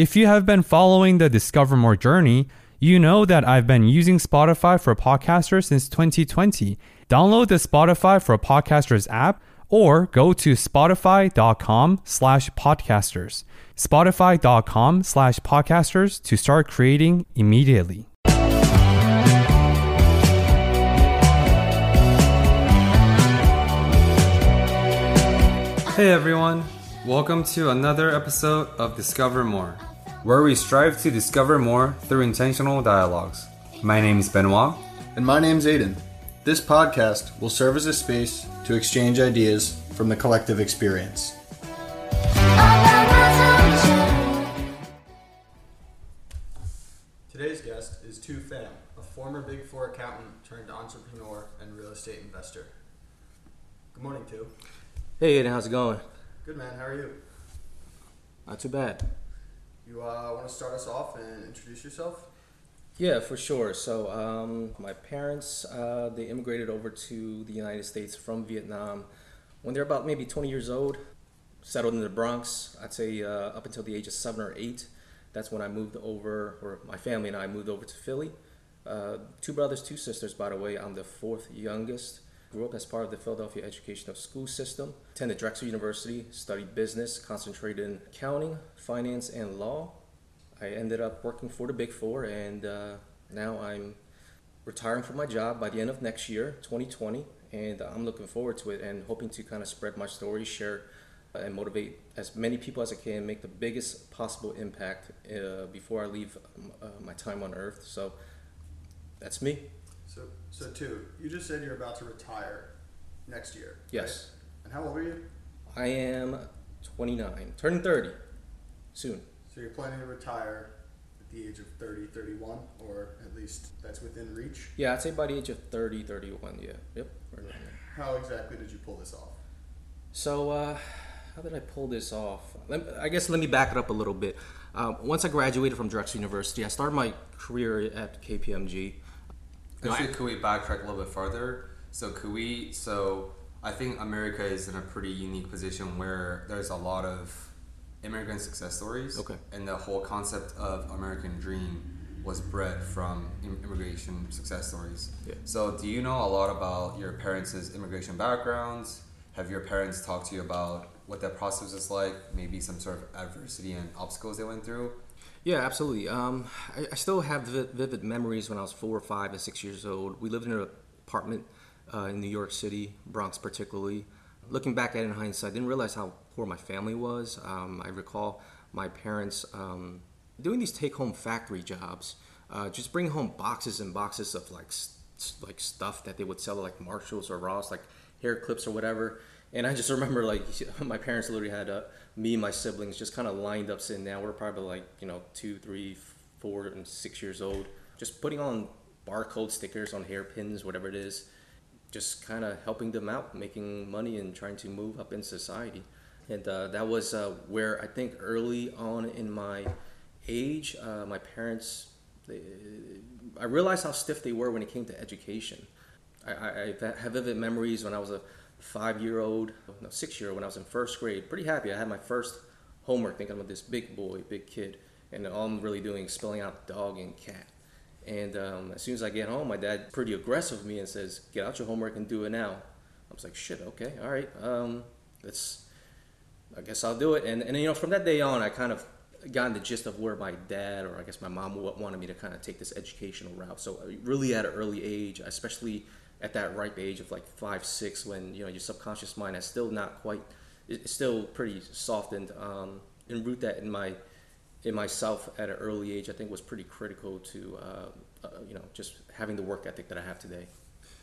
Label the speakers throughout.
Speaker 1: If you have been following the Discover More journey, you know that I've been using Spotify for Podcasters since 2020. Download the Spotify for Podcasters app or go to spotify.com slash podcasters. Spotify.com slash podcasters to start creating immediately. Hey everyone, welcome to another episode of Discover More, where we strive to discover more through intentional dialogues. My name is Benoit.
Speaker 2: And my name's Aiden. This podcast will serve as a space to exchange ideas from the collective experience. Today's guest is Tu Pham, a former Big Four accountant turned entrepreneur and real estate investor. Good morning, Tu.
Speaker 3: Hey, Aiden, how's it going?
Speaker 2: Good man, how are you?
Speaker 3: Not too bad.
Speaker 2: You uh, want to start us off and introduce yourself?
Speaker 3: Yeah, for sure. So, um, my parents uh, they immigrated over to the United States from Vietnam when they're about maybe 20 years old. Settled in the Bronx. I'd say uh, up until the age of seven or eight. That's when I moved over, or my family and I moved over to Philly. Uh, two brothers, two sisters, by the way. I'm the fourth youngest. Grew up as part of the Philadelphia Educational School System. Attended Drexel University, studied business, concentrated in accounting, finance, and law. I ended up working for the Big Four, and uh, now I'm retiring from my job by the end of next year, 2020, and I'm looking forward to it and hoping to kind of spread my story, share, uh, and motivate as many people as I can, make the biggest possible impact uh, before I leave uh, my time on Earth. So that's me.
Speaker 2: So, so Tu, you just said you're about to retire next year.
Speaker 3: Yes.
Speaker 2: right? And how old are you?
Speaker 3: I am 29, turning 30 soon.
Speaker 2: So you're planning to retire at the age of 30, 31, or at least that's within reach.
Speaker 3: Yeah, I'd say by the age of 30, 31, yeah. Yep. right.
Speaker 2: How exactly did you pull this off?
Speaker 3: So, uh, how did I pull this off? I guess let me back it up a little bit. Um, once I graduated from Drexel University, I started my career at KPMG. No,
Speaker 1: Actually, could we backtrack a little bit further? So, could we? So, I think America is in a pretty unique position where there's a lot of immigrant success stories.
Speaker 3: Okay.
Speaker 1: And the whole concept of American dream was bred from immigration success stories.
Speaker 3: Yeah.
Speaker 1: So, do you know a lot about your parents' immigration backgrounds? Have your parents talked to you about what that process is like? Maybe some sort of adversity and obstacles they went through?
Speaker 3: Yeah, absolutely. Um, I, I still have vivid memories when I was four or five and six years old. We lived in an apartment uh, in New York City, Bronx particularly. Looking back at it in hindsight, I didn't realize how poor my family was. Um, I recall my parents um, doing these take-home factory jobs, uh, just bringing home boxes and boxes of like s- s- like stuff that they would sell at like Marshalls or Ross, like hair clips or whatever. And I just remember like my parents literally had uh, me and my siblings just kind of lined up sitting down. We're probably like you know two, three, four, and six years old, just putting on barcode stickers on hairpins, whatever it is, just kind of helping them out, making money and trying to move up in society. And uh, that was uh, where I think early on in my age, uh, my parents, they, I realized how stiff they were when it came to education. I, I, I have vivid memories when I was a five year old, no, six year old, when I was in first grade. Pretty happy. I had my first homework thinking I'm this big boy, big kid. And all I'm really doing is spelling out dog and cat. And um, as soon as I get home, my dad pretty aggressive with me and says, "Get out your homework and do it now." I was like, "Shit, okay, all right, um, let's. I guess I'll do it." And and you know, from that day on, I kind of got the gist of where my dad or I guess my mom wanted me to kind of take this educational route. So uh, really, at an early age, especially at that ripe age of like five, six, when you know your subconscious mind is still not quite, it's still pretty softened. Um, and root that in my in myself at an early age, I think was pretty critical to uh, uh, you know just having the work ethic that I have today.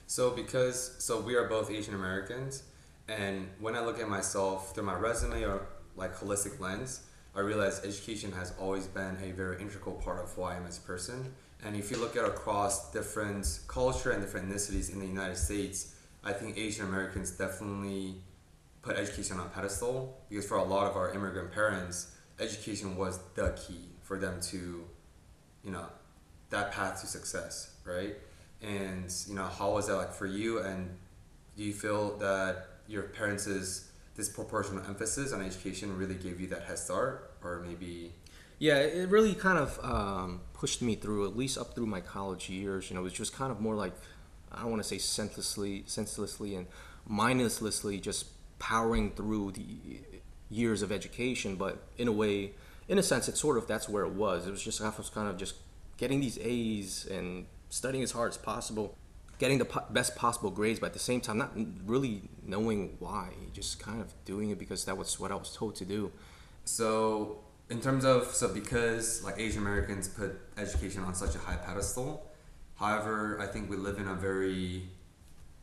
Speaker 1: So because so we are both Asian Americans, and when I look at myself through my resume or like holistic lens, I realize education has always been a very integral part of who I am as a person. And if you look at across different culture and different ethnicities in the United States, I think Asian Americans definitely put education on a pedestal because for a lot of our immigrant parents, education was the key for them to, you know, that path to success, right? And you know, how was that like for you? And do you feel that your parents' disproportionate emphasis on education really gave you that head start, or maybe?
Speaker 3: Yeah, it really kind of um, pushed me through, at least up through my college years. You know, it was just kind of more like I don't want to say senselessly, senselessly and mindlessly just powering through the years of education, but in a way, in a sense, it's sort of that's where it was. It was just I was kind of just getting these A's and studying as hard as possible, getting the po- best possible grades, but at the same time, not really knowing why, just kind of doing it because that was what I was told to do.
Speaker 1: So, in terms of so because like Asian Americans put education on such a high pedestal, however, I think we live in a very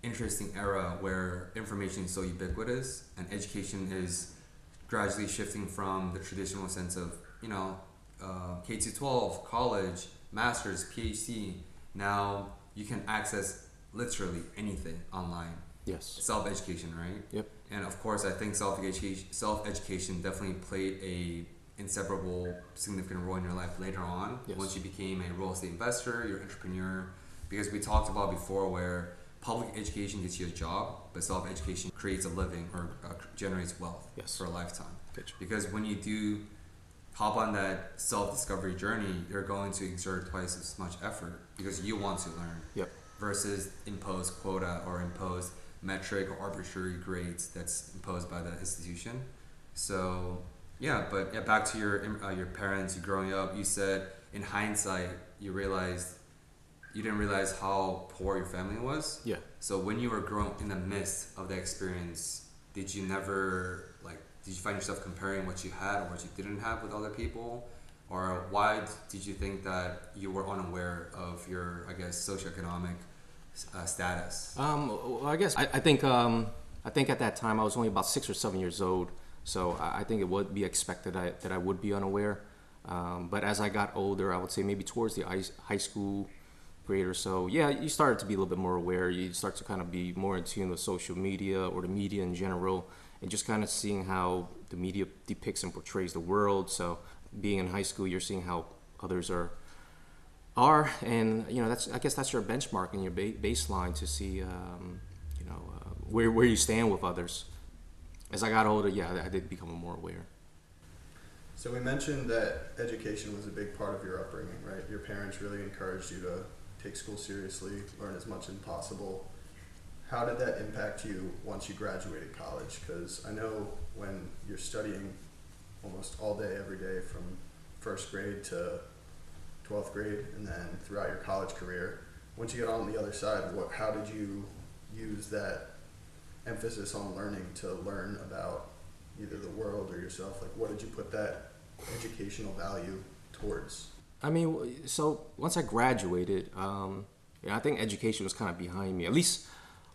Speaker 1: interesting era where information is so ubiquitous and education is gradually shifting from the traditional sense of you know uh, K to twelve, college, masters, PhD. Now you can access literally anything online.
Speaker 3: Yes.
Speaker 1: Self education, right?
Speaker 3: Yep.
Speaker 1: And of course, I think self education self education definitely played a inseparable significant role in your life later on
Speaker 3: Yes.
Speaker 1: once you became a real estate investor, you're an entrepreneur. Because we talked about before where public education gets you a job, but self education creates a living or uh, generates wealth
Speaker 3: Yes.
Speaker 1: for a lifetime.
Speaker 3: Gotcha.
Speaker 1: Because when you do hop on that self discovery journey, you're going to exert twice as much effort because you want to learn
Speaker 3: Yep.
Speaker 1: versus impose quota or impose metric or arbitrary grades that's imposed by the institution. So yeah, but yeah, back to your uh, your parents. You growing up, you said in hindsight you realized you didn't realize how poor your family was.
Speaker 3: Yeah.
Speaker 1: So when you were growing in the midst of the experience, did you never like? Did you find yourself comparing what you had or what you didn't have with other people? Or why did you think that you were unaware of your, I guess, socioeconomic uh, status?
Speaker 3: Um, well, I guess I, I think um, I think at that time I was only about six or seven years old, so I, think it would be expected I, that I would be unaware. Um, but as I got older, I would say maybe towards the high, high school grade or so, yeah, you started to be a little bit more aware. You start to kind of be more in tune with social media or the media in general, and just kind of seeing how the media depicts and portrays the world. So being in high school, you're seeing how others are are, and you know that's I guess that's your benchmark and your ba- baseline to see um, you know uh, where where you stand with others. As I got older, yeah, I did become more aware.
Speaker 2: So we mentioned that education was a big part of your upbringing, right? Your parents really encouraged you to take school seriously, learn as much as possible. How did that impact you once you graduated college? Because I know when you're studying almost all day, every day, from first grade to 12th grade, and then throughout your college career, once you get on the other side, what, how did you use that emphasis on learning to learn about either the world or yourself? Like, what did you put that educational value towards?
Speaker 3: I mean, so once I graduated, um, yeah, I think education was kind of behind me, at least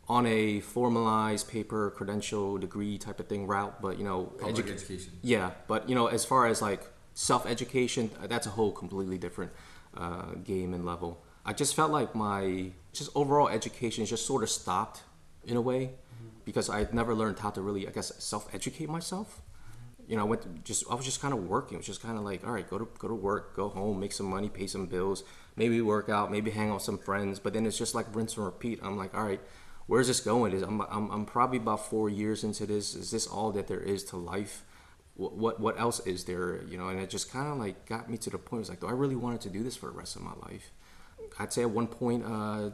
Speaker 3: on a formalized paper, credential, degree type of thing route. But you know, educa-
Speaker 1: education.
Speaker 3: Yeah, but you know, as far as like self education, that's a whole completely different uh, game and level. I just felt like my just overall education just sort of stopped in a way because I had never learned how to really, I guess, self educate myself. You know, I went just I was just kind of working. It was just kind of like, all right, go to go to work, go home, make some money, pay some bills, maybe work out, maybe hang out with some friends. But then it's just like rinse and repeat. I'm like, all right, where's this going? Is I'm, I'm I'm probably about four years into this. Is this all that there is to life? What what, what else is there? You know, and it just kind of like got me to the point. It's like, do I really wanted to do this for the rest of my life? I'd say at one point, uh,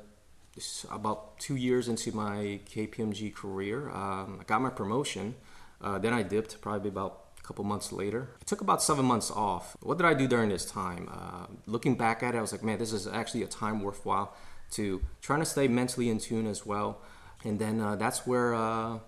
Speaker 3: about two years into my KPMG career, um, I got my promotion. Uh, then I dipped probably about a couple months later. I took about seven months off. What did I do during this time? Uh, looking back at it, I was like, man, this is actually a time worthwhile to trying to stay mentally in tune as well. And then uh, that's where, uh,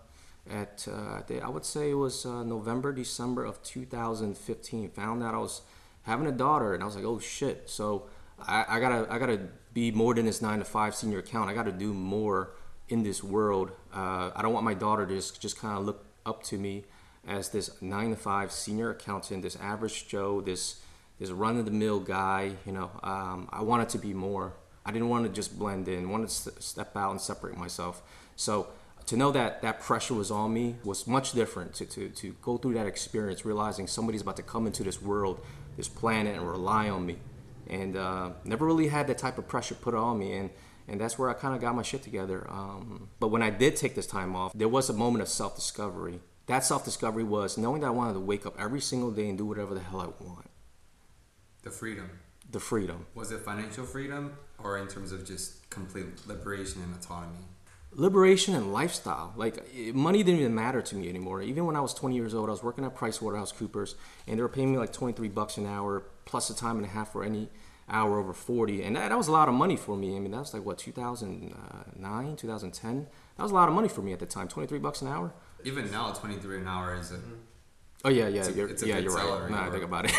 Speaker 3: at uh, I would say it was uh, November, December of 2015, found out I was having a daughter, and I was like, oh shit. So I, I gotta I gotta be more than this nine to five senior account. I gotta do more in this world. Uh, I don't want my daughter to just just kind of look up to me as this nine to five senior accountant, this average Joe, this this run of the mill guy. You know, um, I wanted to be more. I didn't want to just blend in. wanted to step out and separate myself. So to know that that pressure was on me was much different. To, to, to go through that experience, realizing somebody's about to come into this world, this planet, and rely on me, and uh, never really had that type of pressure put on me. And and that's where I kind of got my shit together. Um, but when I did take this time off, there was a moment of self discovery. That self discovery was knowing that I wanted to wake up every single day and do whatever the hell I want.
Speaker 1: The freedom.
Speaker 3: The freedom.
Speaker 1: Was it financial freedom or in terms of just complete liberation and autonomy?
Speaker 3: Liberation and lifestyle. Like money didn't even matter to me anymore. Even when I was 20 years old, I was working at Price Waterhouse Coopers, and they were paying me like 23 bucks an hour plus a time and a half for any hour over 40 and that, that was a lot of money for me. I mean that was like what 2009 2010 that was a lot of money for me at the time 23 bucks an hour.
Speaker 1: Even now 23 an hour is a
Speaker 3: oh yeah yeah you're, yeah you're right. now i think about it.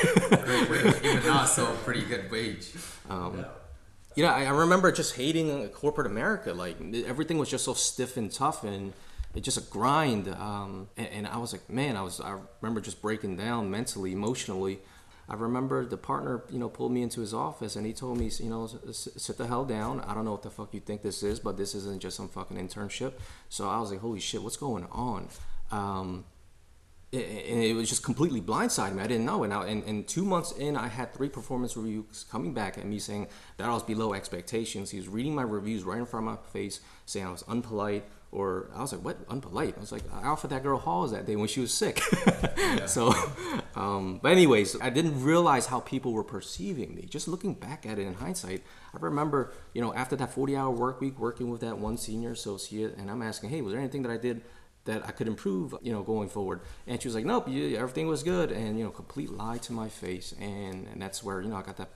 Speaker 1: Great wage. Even now it's still a pretty good wage.
Speaker 3: Um, yeah. you know I, I remember just hating corporate america. Like everything was just so stiff and tough and it's just a grind. Um, and, and i was like man i was i remember just breaking down mentally emotionally I remember the partner, you know, pulled me into his office and he told me, you know, sit the hell down. I don't know what the fuck you think this is, but this isn't just some fucking internship. So I was like, holy shit, what's going on? Um, and it was just completely blindsided me. I didn't know. And, now, and, and two months in, I had three performance reviews coming back at me saying that I was below expectations. He was reading my reviews right in front of my face, saying I was unpolite, or I was like, what unpolite? I was like, I offered that girl halls that day when she was sick. yeah. So, um, but anyways, I didn't realize how people were perceiving me. Just looking back at it in hindsight, I remember, you know, after that 40-hour work week, working with that one senior associate, and I'm asking, hey, was there anything that I did that I could improve, you know, going forward? And she was like, nope, you, everything was good, and you know, complete lie to my face, and and that's where you know I got that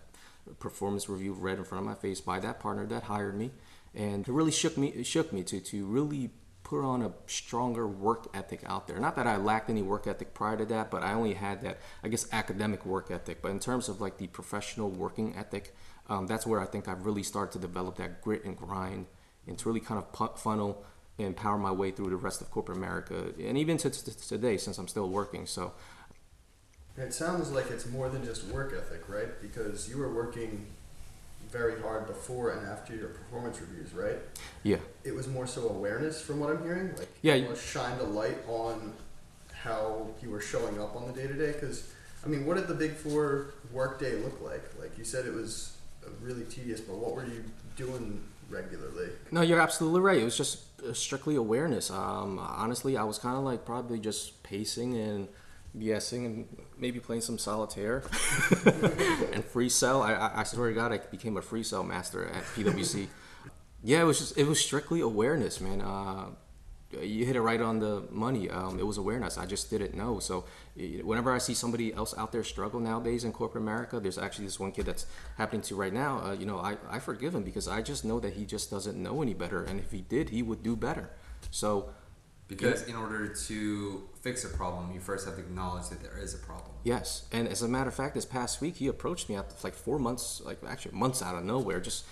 Speaker 3: performance review read in front of my face by that partner that hired me and it really shook me it shook me to to really put on a stronger work ethic out there. Not that I lacked any work ethic prior to that, but I only had that I guess academic work ethic. But in terms of like the professional working ethic, um, that's where I think I've really started to develop that grit and grind and to really kind of funnel and power my way through the rest of corporate America and even to, to today since I'm still working. So.
Speaker 2: It sounds like it's more than just work ethic, right? Because you were working very hard before and after your performance reviews, right?
Speaker 3: Yeah.
Speaker 2: It was more so awareness, from what I'm hearing. Like,
Speaker 3: yeah,
Speaker 2: you shined a light on how you were showing up on the day to day. Because, I mean, what did the Big Four work day look like? Like you said, it was really tedious, but what were you doing regularly?
Speaker 3: No, you're absolutely right. It was just strictly awareness. Um, honestly, I was kind of like probably just pacing and BSing and maybe playing some solitaire and FreeCell. I, I, I swear to God, I became a FreeCell master at PwC. yeah, it was just it was strictly awareness, man. Uh, you hit it right on the money. Um, it was awareness. I just didn't know. So whenever I see somebody else out there struggle nowadays in corporate America, there's actually this one kid that's happening to right now. Uh, you know, I, I forgive him because I just know that he just doesn't know any better. And if he did, he would do better. So
Speaker 1: because yeah. in order to fix a problem, you first have to acknowledge that there is a problem.
Speaker 3: Yes, and as a matter of fact, this past week he approached me after like four months, like actually months out of nowhere, just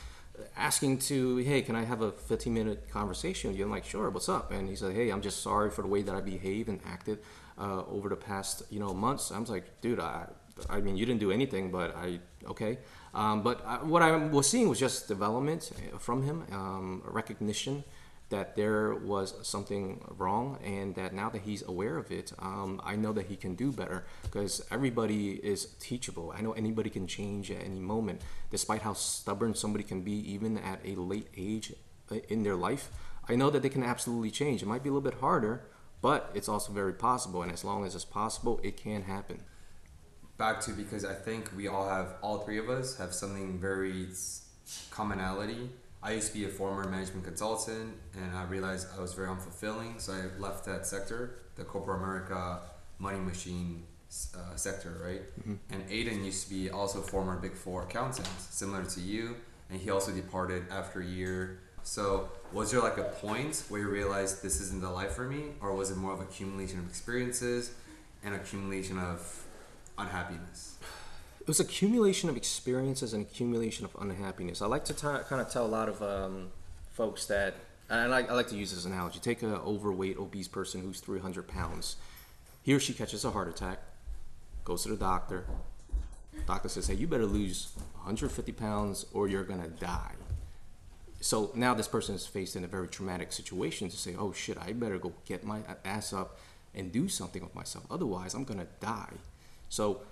Speaker 3: asking to, hey, can I have a 15 minute conversation with you? I'm like, sure, what's up? And he said, hey, I'm just sorry for the way that I behaved and acted uh, over the past, you know, months. I was like, dude, I, I mean, you didn't do anything, but I, okay. Um, but I, what I was seeing was just development from him, um, recognition that there was something wrong and that now that he's aware of it um, i know that he can do better because everybody is teachable. I know anybody can change at any moment. Despite how stubborn somebody can be even at a late age uh, in their life i know that they can absolutely change. It might be a little bit harder but it's also very possible and as long as it's possible it can happen.
Speaker 1: Back to because i think we all have all three of us have something very commonality I used to be a former management consultant, and I realized I was very unfulfilling, so I left that sector, the corporate America money machine uh, sector, right? Mm-hmm. And Aiden used to be also former Big Four accountant, similar to you, and he also departed after a year. So, was there like a point where you realized this isn't the life for me, or was it more of accumulation of experiences and accumulation of unhappiness?
Speaker 3: It was accumulation of experiences and accumulation of unhappiness. I like to t- kind of tell a lot of um, folks that, and I like, I like to use this analogy. Take an overweight, obese person who's 300 pounds. he or she catches a heart attack, goes to the doctor. Doctor says, "Hey, you better lose 150 pounds or you're gonna die." So now this person is faced in a very traumatic situation to say, "Oh shit, I better go get my ass up and do something with myself. Otherwise, I'm gonna die." So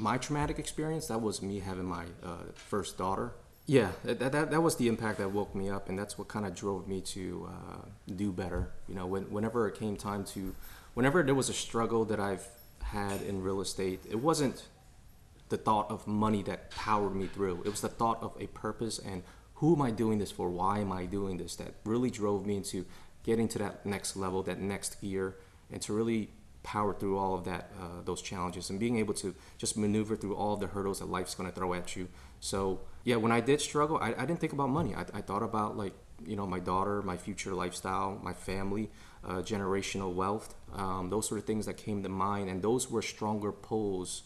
Speaker 3: my traumatic experience that was me having my uh, first daughter. Yeah that, that, that was the impact that woke me up and that's what kind of drove me to uh, do better. You know when, whenever it came time to whenever there was a struggle that i've had in real estate it wasn't the thought of money that powered me through. It was the thought of a purpose and who am i doing this for? Why am i doing this? That really drove me into getting to that next level that next gear and to really power through all of that uh, those challenges and being able to just maneuver through all the hurdles that life's going to throw at you. So yeah when i did struggle I, I didn't think about money. I, I, thought about like you know my daughter my future lifestyle my family uh, generational wealth um, those sort of things that came to mind and those were stronger pulls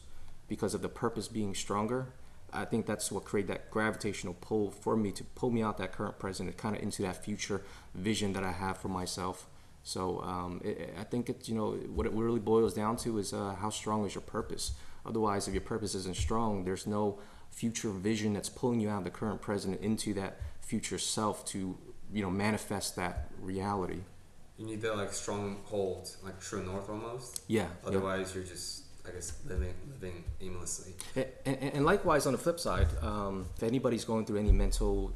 Speaker 3: because of the purpose being stronger. I think that's what created that gravitational pull for me to pull me out that current present and kind of into that future vision that i have for myself so um, it, I think it, you know what it really boils down to is uh, how strong is your purpose. Otherwise, if your purpose isn't strong, there's no future vision that's pulling you out of the current present into that future self to you know manifest that reality.
Speaker 1: You need that like strong hold, like true north almost.
Speaker 3: Yeah.
Speaker 1: Otherwise, yeah. you're just I guess living living aimlessly.
Speaker 3: And, and, and likewise on the flip side, um, if anybody's going through any mental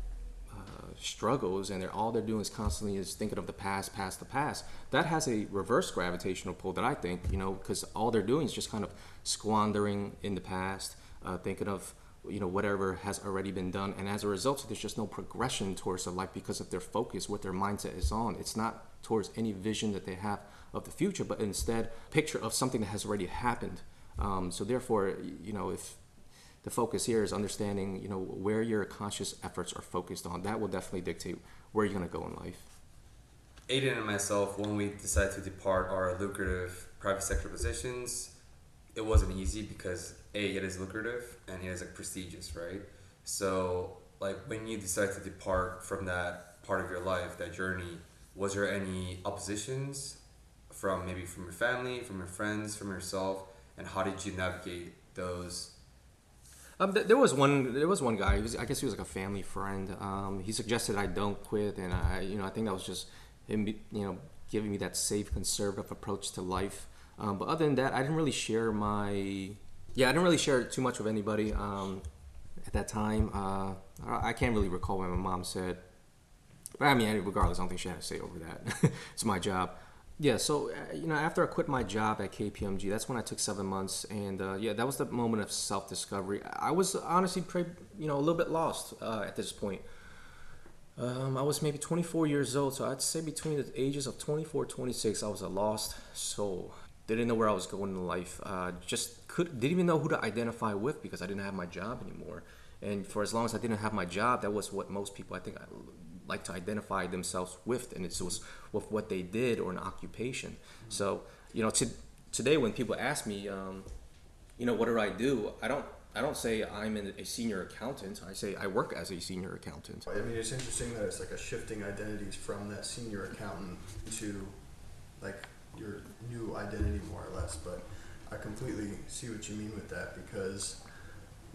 Speaker 3: struggles and they're all they're doing is constantly is thinking of the past past the past. That has a reverse gravitational pull that i think you know because all they're doing is just kind of squandering in the past uh, thinking of you know whatever has already been done. And as a result there's just no progression towards their life because of their focus what their mindset is on. It's not towards any vision that they have of the future but instead picture of something that has already happened. Um, so therefore you know if the focus here is understanding, you know, where your conscious efforts are focused on. That will definitely dictate where you're going to go in life.
Speaker 1: Aiden and myself, when we decided to depart our lucrative private sector positions, it wasn't easy because a it is lucrative and it is like prestigious, right? So like when you decide to depart from that part of your life, that journey, was there any oppositions from maybe from your family, from your friends, from yourself, and how did you navigate those
Speaker 3: um, th- there was one. There was one guy. Was, I guess he was like a family friend. Um, he suggested I don't quit, and I, you know, I think that was just him, you know, giving me that safe, conservative approach to life. Um, but other than that, I didn't really share my. Yeah, I didn't really share too much with anybody um, at that time. Uh, I can't really recall what my mom said. But I mean, regardless, I don't think she had to say over that. it's my job. Yeah, so uh, you know, after I quit my job at KPMG, that's when I took seven months, and uh, yeah, that was the moment of self discovery. I was honestly, pretty, you know, a little bit lost uh, at this point. Um, I was maybe 24 years old, so I'd say between the ages of 24 26, I was a lost soul. Didn't know where I was going in life. Uh, just could didn't even know who to identify with because I didn't have my job anymore. And for as long as I didn't have my job, that was what most people I think like to identify themselves with, and it was with what they did or an occupation. So you know, to, today when people ask me, um, you know, what do I do? I don't. I don't say I'm a senior accountant. I say I work as a senior accountant.
Speaker 2: I mean, it's interesting that it's like a shifting identities from that senior accountant to like your new identity, more or less. But I completely see what you mean with that because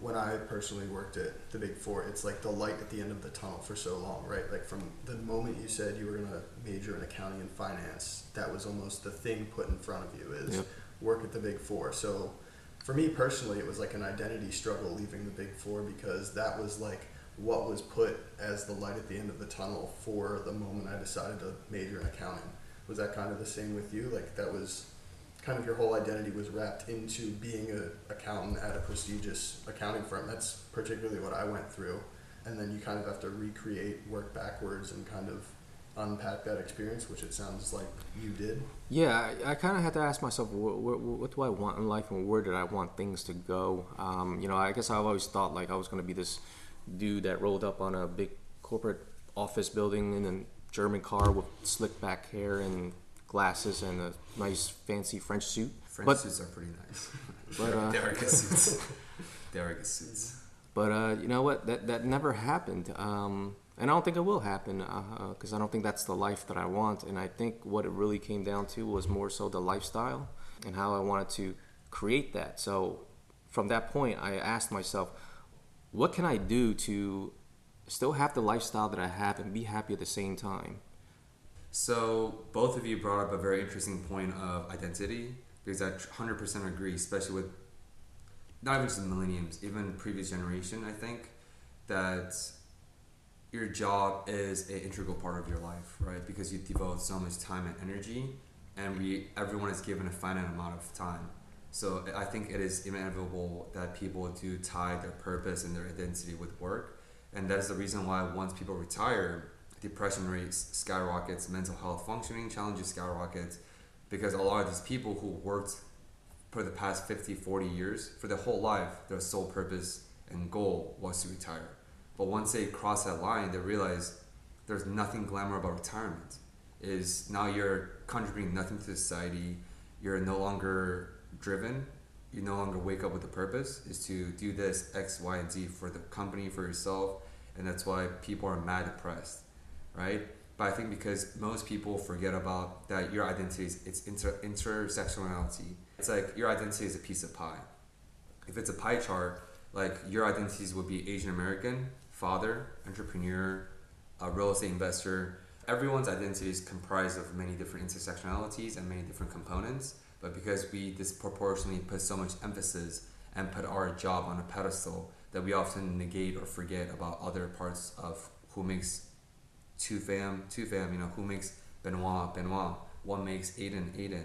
Speaker 2: when I personally worked at the Big Four, it's like the light at the end of the tunnel for so long, right? Like from the moment you said you were going to major in accounting and finance, that was almost the thing put in front of you is work at the Big Four. So for me personally, it was like an identity struggle leaving the Big Four because that was like what was put as the light at the end of the tunnel for the moment I decided to major in accounting. Was that kind of the same with you? Like that was kind of your whole identity was wrapped into being an accountant at a prestigious accounting firm. That's particularly what I went through. And then you kind of have to recreate, work backwards, and kind of unpack that experience, which it sounds like you did.
Speaker 3: Yeah, I, I kind of had to ask myself, what, what, what, do I want in life, and where did I want things to go? Um, you know, I guess I've always thought like I was going to be this dude that rolled up on a big corporate office building in a German car with slick back hair and glasses and a nice fancy French suit.
Speaker 1: French but, suits are pretty nice. But uh, they are good suits. they are good suits.
Speaker 3: But uh, you know what? That that never happened, um, and I don't think it will happen because uh, I don't think that's the life that I want. And I think what it really came down to was more so the lifestyle. and how I wanted to create that. So from that point, I asked myself, what can I do to still have the lifestyle that I have and be happy at the same time?
Speaker 1: So both of you brought up a very interesting point of identity because I 100% agree, especially with not even just the millenniums, even previous generation. I think that your job is an integral part of your life, right? Because you devote so much time and energy, and we everyone is given a finite amount of time. So I think it is inevitable that people do tie their purpose and their identity with work, and that is the reason why once people retire, depression rates skyrockets, mental health functioning challenges skyrockets, because a lot of these people who worked for the past 50, 40 years, for their whole life, their sole purpose and goal was to retire. But once they cross that line, they realize there's nothing glamour about retirement. Is now you're contributing nothing to society. You're no longer driven. You no longer wake up with a purpose. Is to do this X, Y, and Z for the company, for yourself, and that's why people are mad depressed, right? But I think because most people forget about that your identity is it's inter intersectionality. It's like your identity is a piece of pie. If it's a pie chart, like your identities would be Asian American, father, entrepreneur, a real estate investor. Everyone's identity is comprised of many different intersectionalities and many different components. But because we disproportionately put so much emphasis and put our job on a pedestal, that we often negate or forget about other parts of who makes Tu Pham, Tu Pham, you know, who makes Benoit, Benoit, what makes Aiden, Aiden.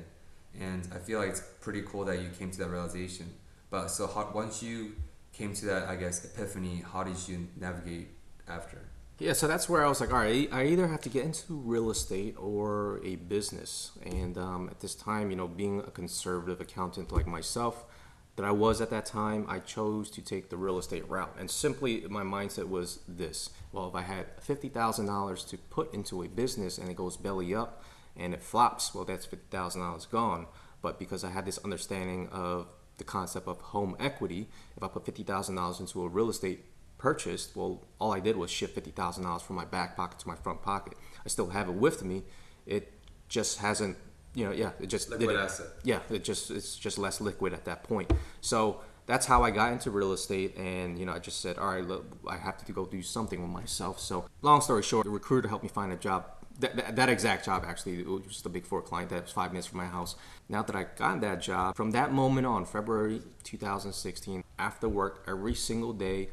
Speaker 1: And I feel like it's pretty cool that you came to that realization. But so how, once you came to that, I guess, epiphany, how did you navigate after?
Speaker 3: Yeah, so that's where I was like, all right, I either have to get into real estate or a business. And um, at this time, you know, being a conservative accountant like myself, that I was at that time, I chose to take the real estate route. And simply, my mindset was this well, if I had $50,000 to put into a business and it goes belly up and it flops, well, that's $50,000 gone. But because I had this understanding of the concept of home equity, if I put $50,000 into a real estate purchase, well, all I did was shift $50,000 from my back pocket to my front pocket. I still have it with me. It just hasn't you know, yeah, it just
Speaker 1: liquid
Speaker 3: it,
Speaker 1: asset.
Speaker 3: Yeah, it just it's just less liquid at that point. So that's how I got into real estate, and you know, I just said, all right, look, I have to go do something with myself. So long story short, the recruiter helped me find a job. That, that, that exact job actually it was just a big four client that was five minutes from my house now that i got that job from that moment on february 2016 after work every single day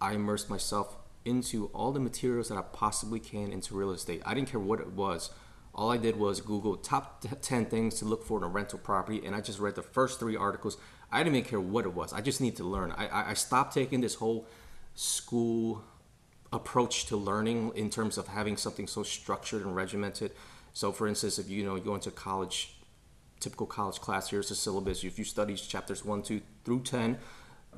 Speaker 3: i immersed myself into all the materials that i possibly can into real estate i didn't care what it was all I did was Google top 10 things to look for in a rental property, and I just read the first three articles. I didn't even care what it was. I just need to learn. I, I stopped taking this whole school approach to learning in terms of having something so structured and regimented. So, for instance, if you know you go into college, typical college class, here's the syllabus. If you study chapters one, two through ten,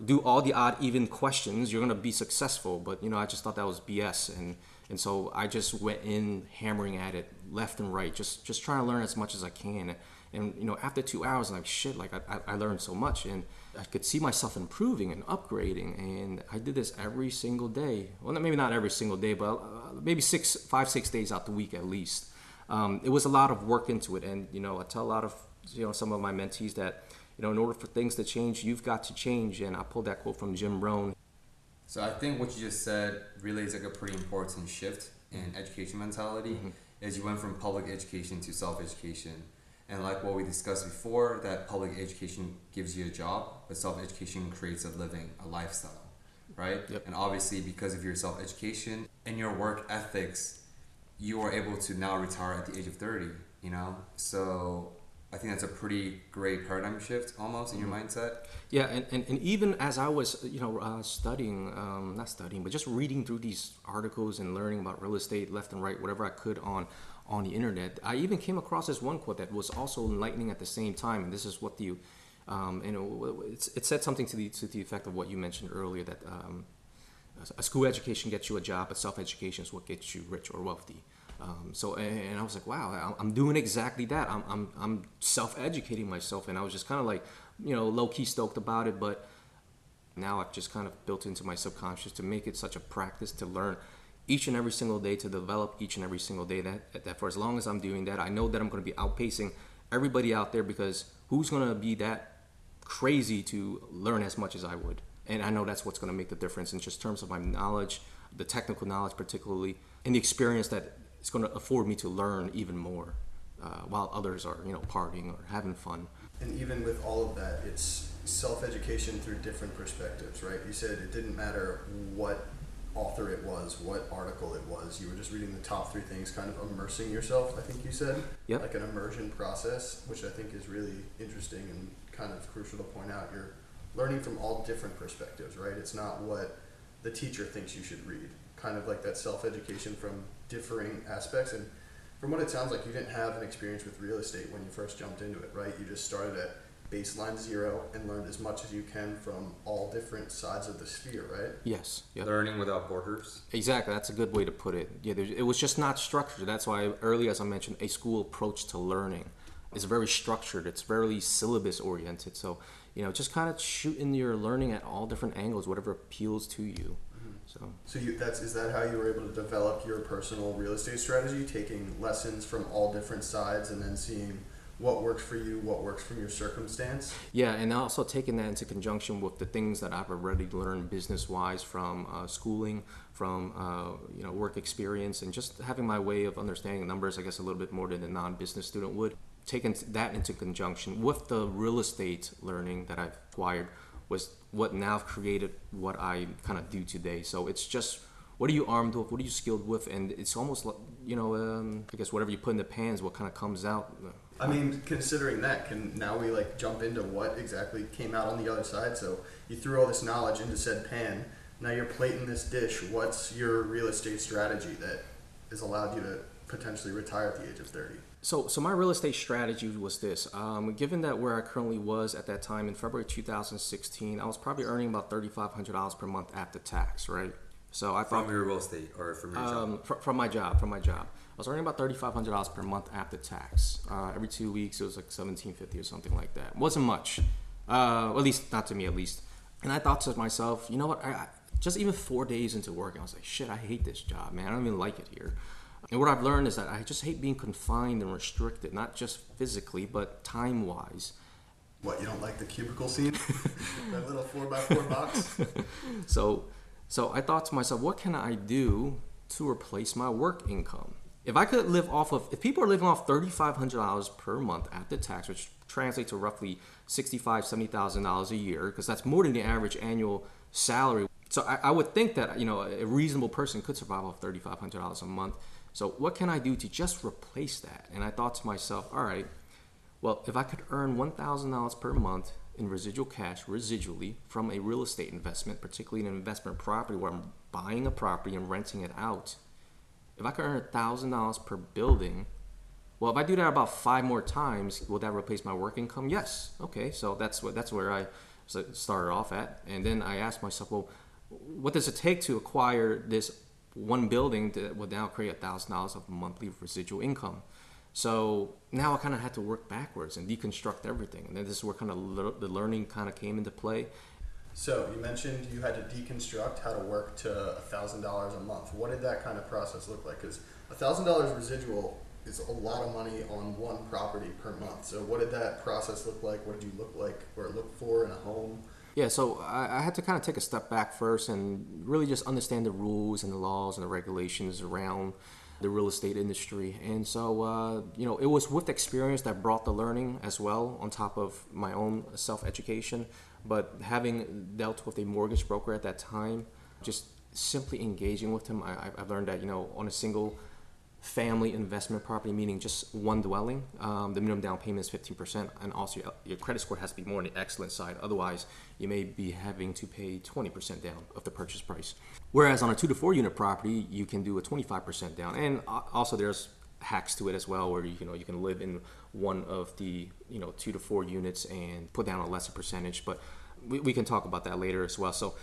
Speaker 3: do all the odd even questions, you're gonna be successful. But you know, I just thought that was BS, and and so I just went in hammering at it left and right, just just trying to learn as much as I can. And you know, after two hours, I'm like, shit, like I, I learned so much, and I could see myself improving and upgrading. And I did this every single day. Well, maybe not every single day, but uh, maybe six, five, six days out the week at least. Um, it was a lot of work into it, and you know, I tell a lot of you know some of my mentees that you know, in order for things to change, you've got to change. And I pulled that quote from Jim Rohn.
Speaker 1: So I think what you just said really is like a pretty important shift in education mentality. Mm-hmm. Is you went from public education to self education, and like what we discussed before, that public education gives you a job, but self education creates a living, a lifestyle, right?
Speaker 3: Yep.
Speaker 1: And obviously, because of your self education and your work ethics, you are able to now retire at the age of thirty. You know, so I think that's a pretty great paradigm shift almost in your mm-hmm. mindset.
Speaker 3: Yeah, and, and, and even as I was, you know, uh, studying, um, not studying, but just reading through these articles and learning about real estate left and right, whatever I could on on the internet, I even came across this one quote that was also enlightening at the same time. And this is what the, um, you know, it said something to the to the effect of what you mentioned earlier that um, a school education gets you a job, but self education is what gets you rich or wealthy. Um, so and I was like, wow, I'm doing exactly that. I'm I'm, I'm self-educating myself, and I was just kind of like, you know, low key stoked about it. But now I've just kind of built into my subconscious to make it such a practice to learn each and every single day, to develop each and every single day. That that for as long as I'm doing that, I know that I'm going to be outpacing everybody out there because who's going to be that crazy to learn as much as I would? And I know that's what's going to make the difference in just terms of my knowledge, the technical knowledge particularly, and the experience that it's going to afford me to learn even more, uh, while others are you know partying or having fun.
Speaker 2: And even with all of that, it's self education through different perspectives, right? You said it didn't matter what author it was, what article it was. You were just reading the top three things, kind of immersing yourself, I think you said.
Speaker 3: Yep.
Speaker 2: Like an immersion process, which I think is really interesting and kind of crucial to point out. You're learning from all different perspectives, right? It's not what the teacher thinks you should read. Kind of like that self education from differing aspects. And from what it sounds like, you didn't have an experience with real estate when you first jumped into it, right? You just started at baseline zero and learned as much as you can from all different sides of the sphere, right?
Speaker 3: Yes. Yep.
Speaker 1: Learning without borders.
Speaker 3: Exactly, that's a good way to put it. Yeah, it was just not structured. That's why earlier, as I mentioned, a school approach to learning is very structured. It's very syllabus oriented. So you know, just kind of shooting your learning at all different angles, whatever appeals to you. So
Speaker 2: So you, that's is that how you were able to develop your personal real estate strategy, taking lessons from all different sides and then seeing what works for you, what works from your circumstance?
Speaker 3: yeah, and also taking that into conjunction with the things that I've already learned business wise from uh, schooling, from uh, you know work experience, and just having my way of understanding numbers. I guess a little bit more than a non-business student would. Taking that into conjunction with the real estate learning that I've acquired was what now created what I kind of do today. So it's just what are you armed with, what are you skilled with, and it's almost like you know, um, I guess whatever you put in the pans, what kind of comes out.
Speaker 2: I mean, considering that, can now we like jump into what exactly came out on the other side? So you threw all this knowledge into said pan. Now you're plating this dish. What's your real estate strategy that has allowed you to potentially retire at the age of 30?
Speaker 3: So, so my real estate strategy was this. Um, given that where I currently was at that time in February 2016, I was probably earning about $3,500 per month after tax, right? So I thought
Speaker 1: From your real estate or from your job.
Speaker 3: um, fr- from my job, from my job, I was earning about thirty-five hundred dollars per month after tax. Uh, every two weeks, it was like seventeen fifty or something like that. wasn't much, uh, at least not to me, at least. And I thought to myself, you know what? I, I, just even four days into work, I was like, shit, I hate this job, man. I don't even like it here. And what I've learned is that I just hate being confined and restricted, not just physically, but time-wise.
Speaker 2: What you don't like the cubicle scene? that little four by four box.
Speaker 3: So, so I thought to myself, what can I do to replace my work income? If I could live off of, if people are living off thirty-five hundred dollars per month after tax, which translates to roughly sixty-five, seventy thousand dollars a year, because that's more than the average annual salary. So I, I would think that you know a reasonable person could survive off thirty-five hundred dollars a month. So what can I do to just replace that? And I thought to myself, all right, well, if I could earn $1,000 per month in residual cash, residually, from a real estate investment, particularly an investment property where I'm buying a property and renting it out, if I could earn $1,000 per building, well, if I do that about five more times, will that replace my work income? Yes. Okay, so that's what that's where I started off at, and then I asked myself, well, what does it take to acquire this one building that would now create a thousand dollars of monthly residual income? So now I kind of had to work backwards and deconstruct everything, and then this is where kind of le- the learning kind of came into play.
Speaker 2: So you mentioned you had to deconstruct how to work to a thousand dollars a month. What did that kind of process look like? Because a thousand dollars residual is a lot of money on one property per month. So what did that process look like? What did you look like or look for in a home?
Speaker 3: Yeah, so I, I had to kind of take a step back first and really just understand the rules and the laws and the regulations around the real estate industry. And so, uh, you know, it was with experience that brought the learning as well, on top of my own self education. But having dealt with a mortgage broker at that time, just simply engaging with him, I, I've learned that, you know, on a single family investment property, meaning just one dwelling, um, the minimum down payment is 15%, and also your, your credit score has to be more on the excellent side. Otherwise, you may be having to pay 20% down of the purchase price. Whereas on a two to four unit property, you can do a 25% down, and also there's hacks to it as well, where you know you can live in one of the you know two to four units and put down a lesser percentage. But we, we can talk about that later as well. So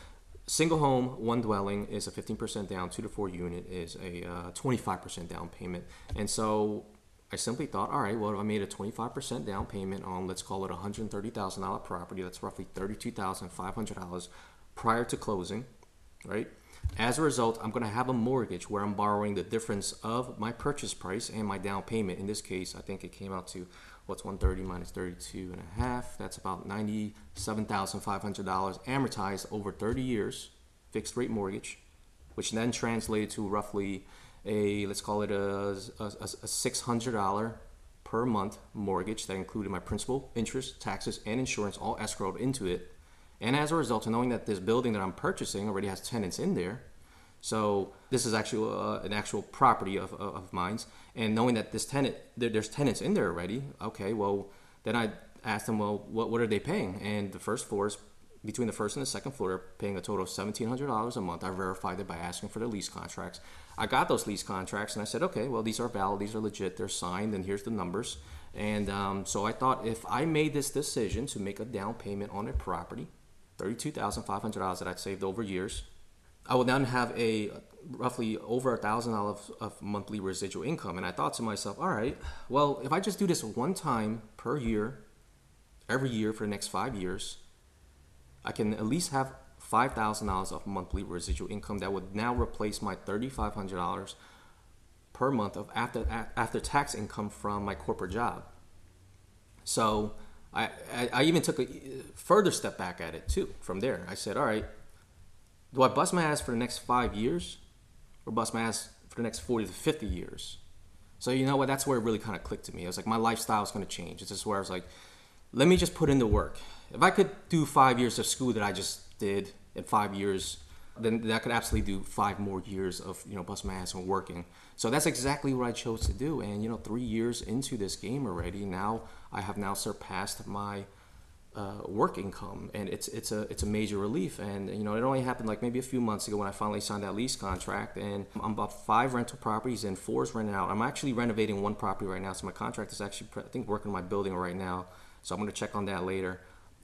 Speaker 3: Single home, one dwelling is a 15% down, two to four unit is a uh, 25% down payment. And so I simply thought, all right, well, I made a 25% down payment on, let's call it a $130,000 property. That's roughly $32,500 prior to closing, right? As a result, I'm going to have a mortgage where I'm borrowing the difference of my purchase price and my down payment. In this case, I think it came out to what's 130 minus 32 and a half? That's about $97,500 amortized over 30 years, fixed rate mortgage, which then translated to roughly a, let's call it a, a, a $600 per month mortgage that included my principal, interest, taxes, and insurance all escrowed into it. And as a result of knowing that this building that I'm purchasing already has tenants in there, so this is actually uh, an actual property of, of, mine. And knowing that this tenant, there, there's tenants in there already, okay, well, then I asked them, well, what, what are they paying? And the first floor is between the first and the second floor, they're paying a total of $1,700 a month. I verified it by asking for the lease contracts. I got those lease contracts and I said, okay, well, these are valid, these are legit, they're signed, and here's the numbers. And um, so I thought if I made this decision to make a down payment on a property, $32,500 that I'd saved over years, I would then have a roughly over a thousand dollars of monthly residual income. And I thought to myself, all right, well, if I just do this one time per year, every year for the next five years, I can at least have five thousand dollars of monthly residual income that would now replace my thirty five hundred dollars per month of after after tax income from my corporate job. So I, I, I even took a further step back at it too. From there, I said, all right, do I bust my ass for the next five years or bust my ass for the next 40 to 50 years? So, you know what? That's where it really kind of clicked to me. I was like, my lifestyle is going to change. It's just where I was like, let me just put in the work. If I could do five years of school that I just did in five years, then that could absolutely do five more years of, you know, bust my ass and working. So that's exactly what I chose to do. And, you know, three years into this game already, now I have now surpassed my uh, work income, and it's it's a it's a major relief. And you know, it only happened like maybe a few months ago when I finally signed that lease contract. And I'm about five rental properties, and four is rented out. I'm actually renovating one property right now, so my contract is actually I think working my building right now. So I'm going to check on that later.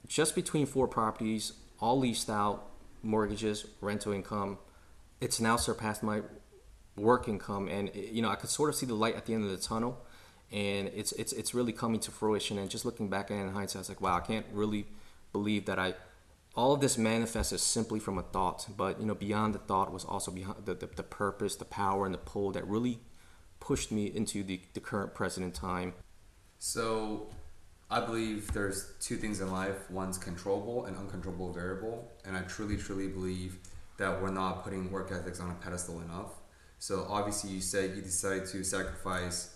Speaker 3: Just between four properties, all leased out, mortgages, rental income, it's now surpassed my work income, and you know I could sort of see the light at the end of the tunnel and it's it's it's really coming to fruition. And just looking back in hindsight, I was like, wow, I can't really believe that I all of this manifested simply from a thought. But you know, beyond the thought was also behind the, the, the purpose, the power, and the pull that really pushed me into the, the current present time.
Speaker 1: So I believe there's two things in life. One's controllable and uncontrollable variable. And I truly, truly believe that we're not putting work ethics on a pedestal enough. So obviously you said you decided to sacrifice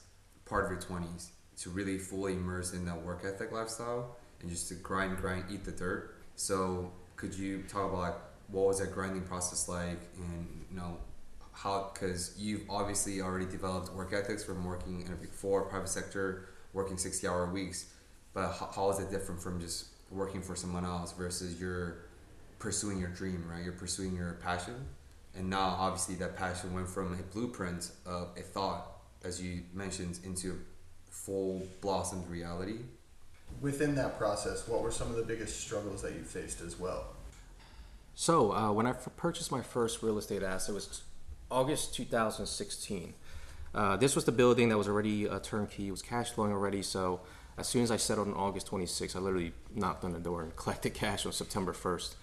Speaker 1: part of your 20s to really fully immerse in that work ethic lifestyle and just to grind, grind, eat the dirt. So could you talk about like, what was that grinding process like and you know how because you've obviously already developed work ethics from working in a big four private sector working 60 hour weeks but how, how is it different from just working for someone else versus you're pursuing your dream right you're pursuing your passion and now obviously that passion went from a blueprint of a thought as you mentioned, into a full blossomed reality.
Speaker 2: Within that process, what were some of the biggest struggles that you faced as well?
Speaker 3: So, uh, when I f- purchased my first real estate asset, it was August 2016. Uh, this was the building that was already a turnkey, it was cash flowing already. So, as soon as I settled on August 26, I literally knocked on the door and collected cash on September 1st.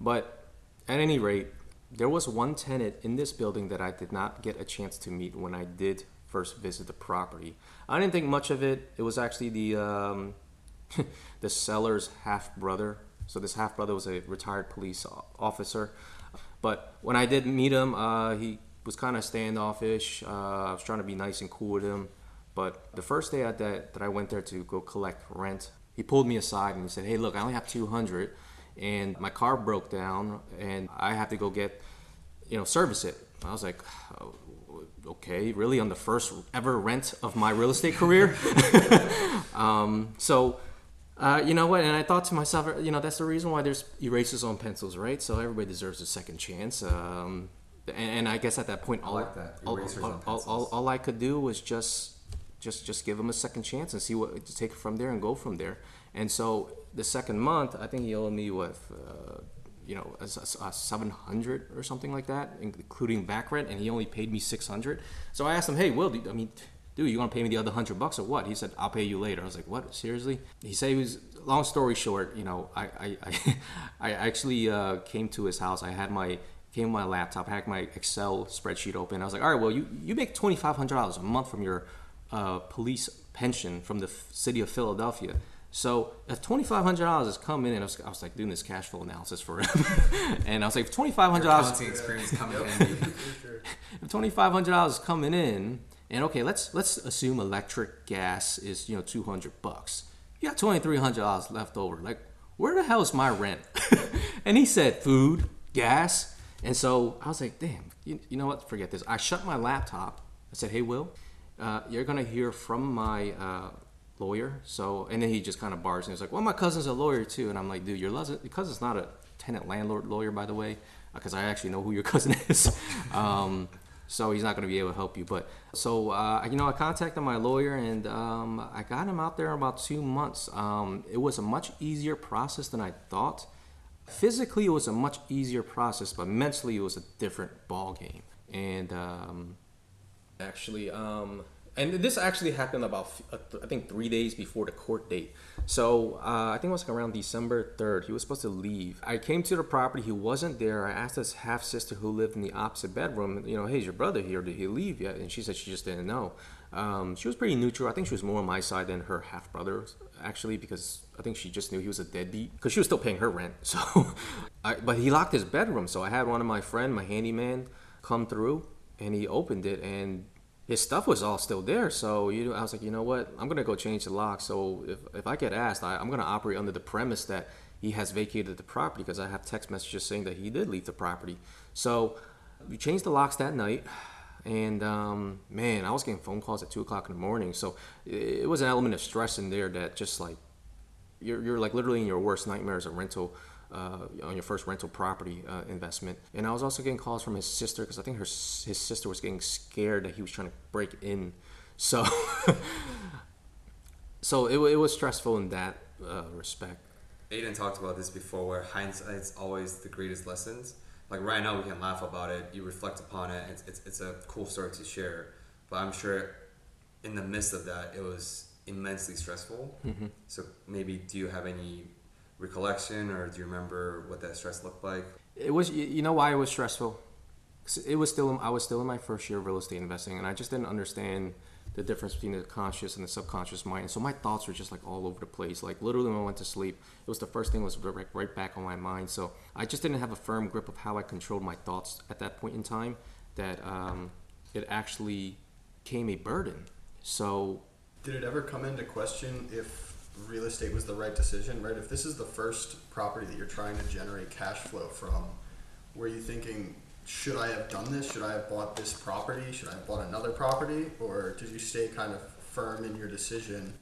Speaker 3: But at any rate, there was one tenant in this building that I did not get a chance to meet when I did first visit the property. I didn't think much of it. It was actually the um, the seller's half brother. So this half brother was a retired police officer. But when I did meet him, uh, he was kind of standoffish. Uh, I was trying to be nice and cool with him. But the first day that, that I went there to go collect rent, he pulled me aside and he said, "Hey, look, I only have 200 and my car broke down and I have to go get, you know, service it. I was like, oh, okay, really on the first ever rent of my real estate career. um, so, uh, you know what? And I thought to myself, you know, that's the reason why there's erasers on pencils, right? So everybody deserves a second chance. Um, and, and, I guess at that point, all,
Speaker 1: like that.
Speaker 3: all, all, all, all, I could do was just, just, just give him a second chance and see what to take it from there and go from there. And so the second month, I think he owed me with, uh, you know, a, a, a 700 or something like that, including back rent, and he only paid me 600. So I asked him, hey, Will, I mean, dude, you want to pay me the other hundred bucks or what? He said, I'll pay you later. I was like, what? Seriously? He said he was. Long story short, you know, I I, I, I actually uh, came to his house. I had my came with my laptop, had my Excel spreadsheet open. I was like, all right, well, you you make twenty five hundred dollars a month from your uh, police pension from the f- city of Philadelphia. So if twenty five hundred dollars is coming in, I was, I was like doing this cash flow analysis for him, and I was like, twenty five hundred dollars
Speaker 1: experience coming in
Speaker 3: if twenty five hundred dollars is coming in, and okay, let's let's assume electric gas is you know two hundred bucks. You got twenty three hundred dollars left over. Like, where the hell is my rent? and he said food, gas, and so I was like, damn, you, you know what? Forget this. I shut my laptop. I said, hey, Will, uh, you're gonna hear from my uh, lawyer. So, and then he just kind of bars and he's like, well, my cousin's a lawyer too. And I'm like, dude, your cousin, your cousin's not a tenant landlord lawyer, by the way, because I actually know who your cousin is. um, so he's not going to be able to help you. But so uh, you know, I contacted my lawyer and um, I got him out there in about two months. Um, it was a much easier process than I thought. Physically, it was a much easier process, but mentally, it was a different ball game. And um, actually, um, and this actually happened about I think three days before the court date. So uh, I think it was like around December third. He was supposed to leave. I came to the property. He wasn't there. I asked his half sister who lived in the opposite bedroom. You know, hey, is your brother here? Did he leave yet? And she said she just didn't know. Um, she was pretty neutral. I think she was more on my side than her half brother actually because I think she just knew he was a deadbeat because she was still paying her rent. So, I, but he locked his bedroom. So I had one of my friend, my handyman, come through and he opened it and his stuff was all still there. So you know, I was like, you know what? I'm gonna go change the lock. So if, if I get asked, I, I'm gonna operate under the premise that he has vacated the property because I have text messages saying that he did leave the property. So we changed the locks that night. And um, man, I was getting phone calls at two o'clock in the morning. So it, was an element of stress in there that just like you're, you're like literally in your worst nightmares a rental uh, on your first rental property uh, investment. And I was also getting calls from his sister because I think her his sister was getting scared that he was trying to break in. So so it, it was stressful in that uh, respect.
Speaker 1: Aiden talked about this before, where hindsight's always the greatest lessons. Like right now, we can laugh about it. You reflect upon it. It's, it's, it's a cool story to share. But I'm sure in the midst of that, it was immensely stressful. So maybe do you have any recollection, or do you remember what that stress looked like?
Speaker 3: It was y- you know why it was stressful? It was still I was still in my first year of real estate investing, and I just didn't understand the difference between the conscious and the subconscious mind. And so my thoughts were just like all over the place. Like literally when I went to sleep, it was the first thing was right, right back on my mind. So I just didn't have a firm grip of how I controlled my thoughts at that point in time. That um, it actually became a burden. So
Speaker 2: Did it ever come into question if real estate was the right decision, right? If this is the first property that you're trying to generate cash flow from, were you thinking, should I have done this? Should I have bought this property? Should I have bought another property? Or did you stay kind of firm in your decision?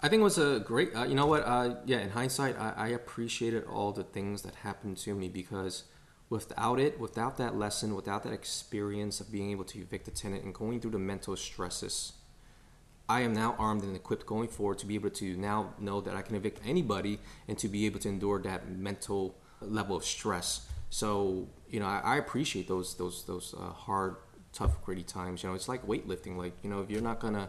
Speaker 3: I think it was a great. Uh, you know what? Uh, yeah, in hindsight, I, I appreciated all the things that happened to me because without it, without that lesson, without that experience of being able to evict a tenant and going through the mental stresses, I am now armed and equipped going forward to be able to now know that I can evict anybody and to be able to endure that mental level of stress. So you know, I, I appreciate those those those uh, hard, tough, gritty times. You know, it's like weightlifting. Like you know, if you're not gonna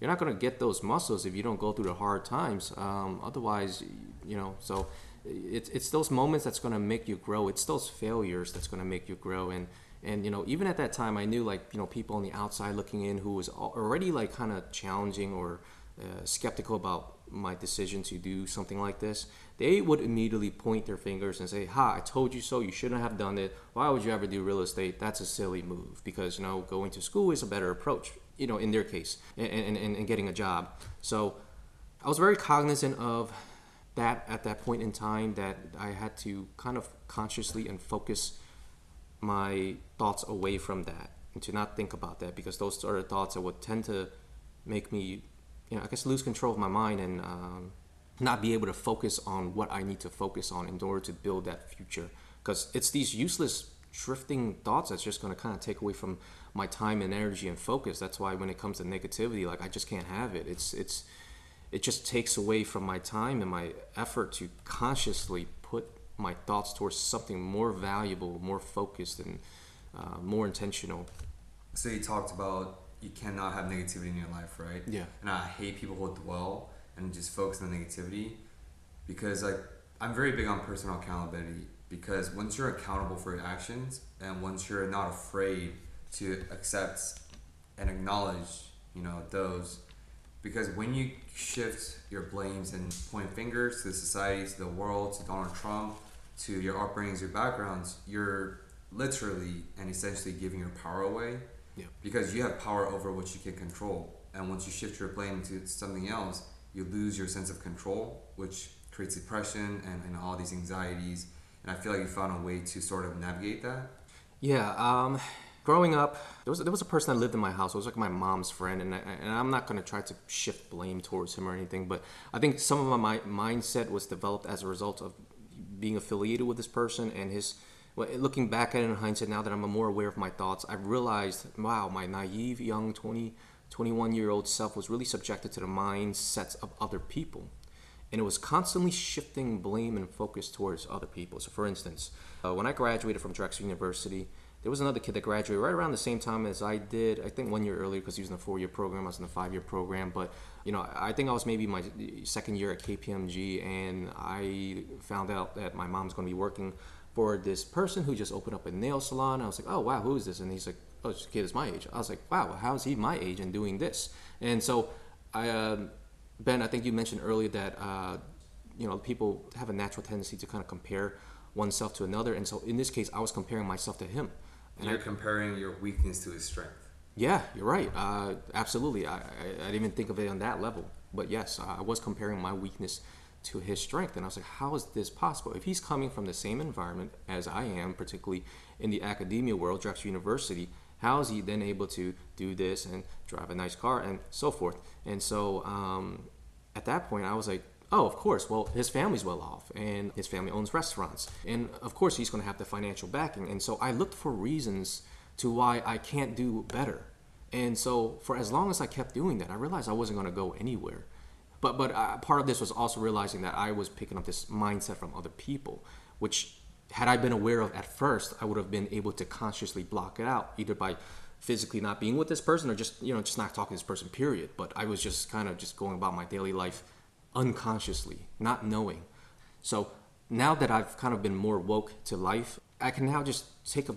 Speaker 3: you're not gonna get those muscles if you don't go through the hard times. Um, otherwise, you know, so it's it's those moments that's gonna make you grow. It's those failures that's gonna make you grow. And and you know, even at that time, I knew like you know people on the outside looking in who was already like kind of challenging or uh, skeptical about my decision to do something like this. They would immediately point their fingers and say, "Ha! I told you so. You shouldn't have done it. Why would you ever do real estate? That's a silly move because you know going to school is a better approach. You know, in their case, and and, and, and getting a job. So I was very cognizant of that at that point in time that I had to kind of consciously and focus my thoughts away from that and to not think about that because those are the thoughts that would tend to make me, you know, I guess lose control of my mind and um, not be able to focus on what I need to focus on in order to build that future. Because it's these useless drifting thoughts that's just going to kind of take away from my time and energy and focus. That's why when it comes to negativity, like I just can't have it. It's it's it just takes away from my time and my effort to consciously put my thoughts towards something more valuable, more focused, and uh, more intentional.
Speaker 1: So you talked about you cannot have negativity in your life, right?
Speaker 3: Yeah.
Speaker 1: And I hate people who dwell and just focus on negativity because like I'm very big on personal accountability because once you're accountable for your actions and once you're not afraid to accept and acknowledge, you know, those Because when you shift your blames and point fingers to the society, to the world, to Donald Trump, to your upbringings, your backgrounds, you're literally and essentially giving your power away.
Speaker 3: Yeah.
Speaker 1: Because you have power over what you can control. And once you shift your blame to something else, you lose your sense of control, which creates depression and, and all these anxieties. And I feel like you found a way to sort of navigate that.
Speaker 3: Yeah, um, growing up, there was there was a person that lived in my house. It was like my mom's friend, and I, and I'm not going to try to shift blame towards him or anything, but I think some of my mindset was developed as a result of being affiliated with this person and his. Well, looking back at it in hindsight, now that I'm more aware of my thoughts, I've realized, wow, my naive young 20, 21 year old self was really subjected to the mindsets of other people and it was constantly shifting blame and focus towards other people. So, for instance, uh, when I graduated from Drexel University, there was another kid that graduated right around the same time as I did. I think one year earlier because he was in the four-year program. I was in the five-year program, but you know, I think I was maybe my second year at KPMG, and I found out that my mom's going to be working for this person who just opened up a nail salon. I was like, oh wow, who is this? And he's like, oh, this kid is my age. I was like, wow, how is he my age and doing this? And so I. Um, Ben, I think you mentioned earlier that uh, you know people have a natural tendency to kind of compare oneself to another, and so in this case, I was comparing myself to him.
Speaker 1: And you're I, comparing your weakness to his strength.
Speaker 3: Yeah, you're right. Uh, absolutely. I, I, I, didn't even think of it on that level, but yes, I was comparing my weakness to his strength, and I was like, how is this possible? If he's coming from the same environment as I am, particularly in the academia world, Drexel University, how is he then able to do this and drive a nice car and so forth? And so um, at that point, I was like, oh, of course. Well, his family's well off, and his family owns restaurants, and of course he's going to have the financial backing. And so I looked for reasons to why I can't do better. And so for as long as I kept doing that, I realized I wasn't going to go anywhere. But but uh, part of this was also realizing that I was picking up this mindset from other people, which had I been aware of at first, I would have been able to consciously block it out, either by physically not being with this person or just, you know, just not talking to this person, period. But I was just kind of just going about my daily life unconsciously, not knowing. So now that I've kind of been more woke to life, I can now just take a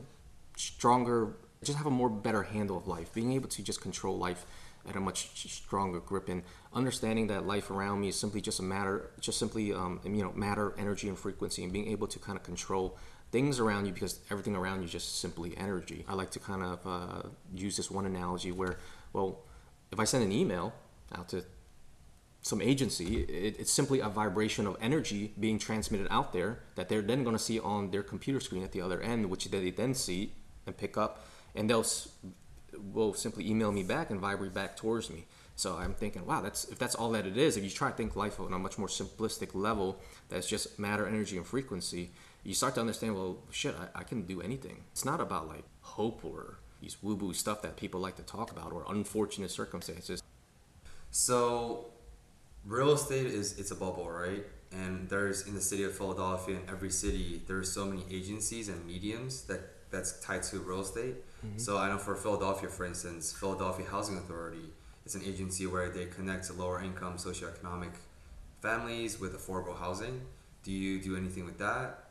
Speaker 3: stronger, just have a more better handle of life, being able to just control life at a much stronger grip and understanding that life around me is simply just a matter just simply um, you know matter energy and frequency and being able to kind of control things around you because everything around you is just simply energy i like to kind of uh, use this one analogy where well if i send an email out to some agency it, it's simply a vibration of energy being transmitted out there that they're then going to see on their computer screen at the other end which they then see and pick up and they'll will simply email me back and vibrate back towards me. So I'm thinking, wow, that's if that's all that it is. If you try to think life on a much more simplistic level, that's just matter, energy, and frequency. You start to understand, well, shit, I, I can do anything. It's not about like hope or these woo-woo stuff that people like to talk about or unfortunate circumstances.
Speaker 1: So, real estate is it's a bubble, right? And there's in the city of Philadelphia, in every city, there's so many agencies and mediums that that's tied to real estate Mm-hmm. So I know for Philadelphia, for instance, Philadelphia Housing Authority is an agency where they connect lower income socioeconomic families with affordable housing. Do you do anything with that?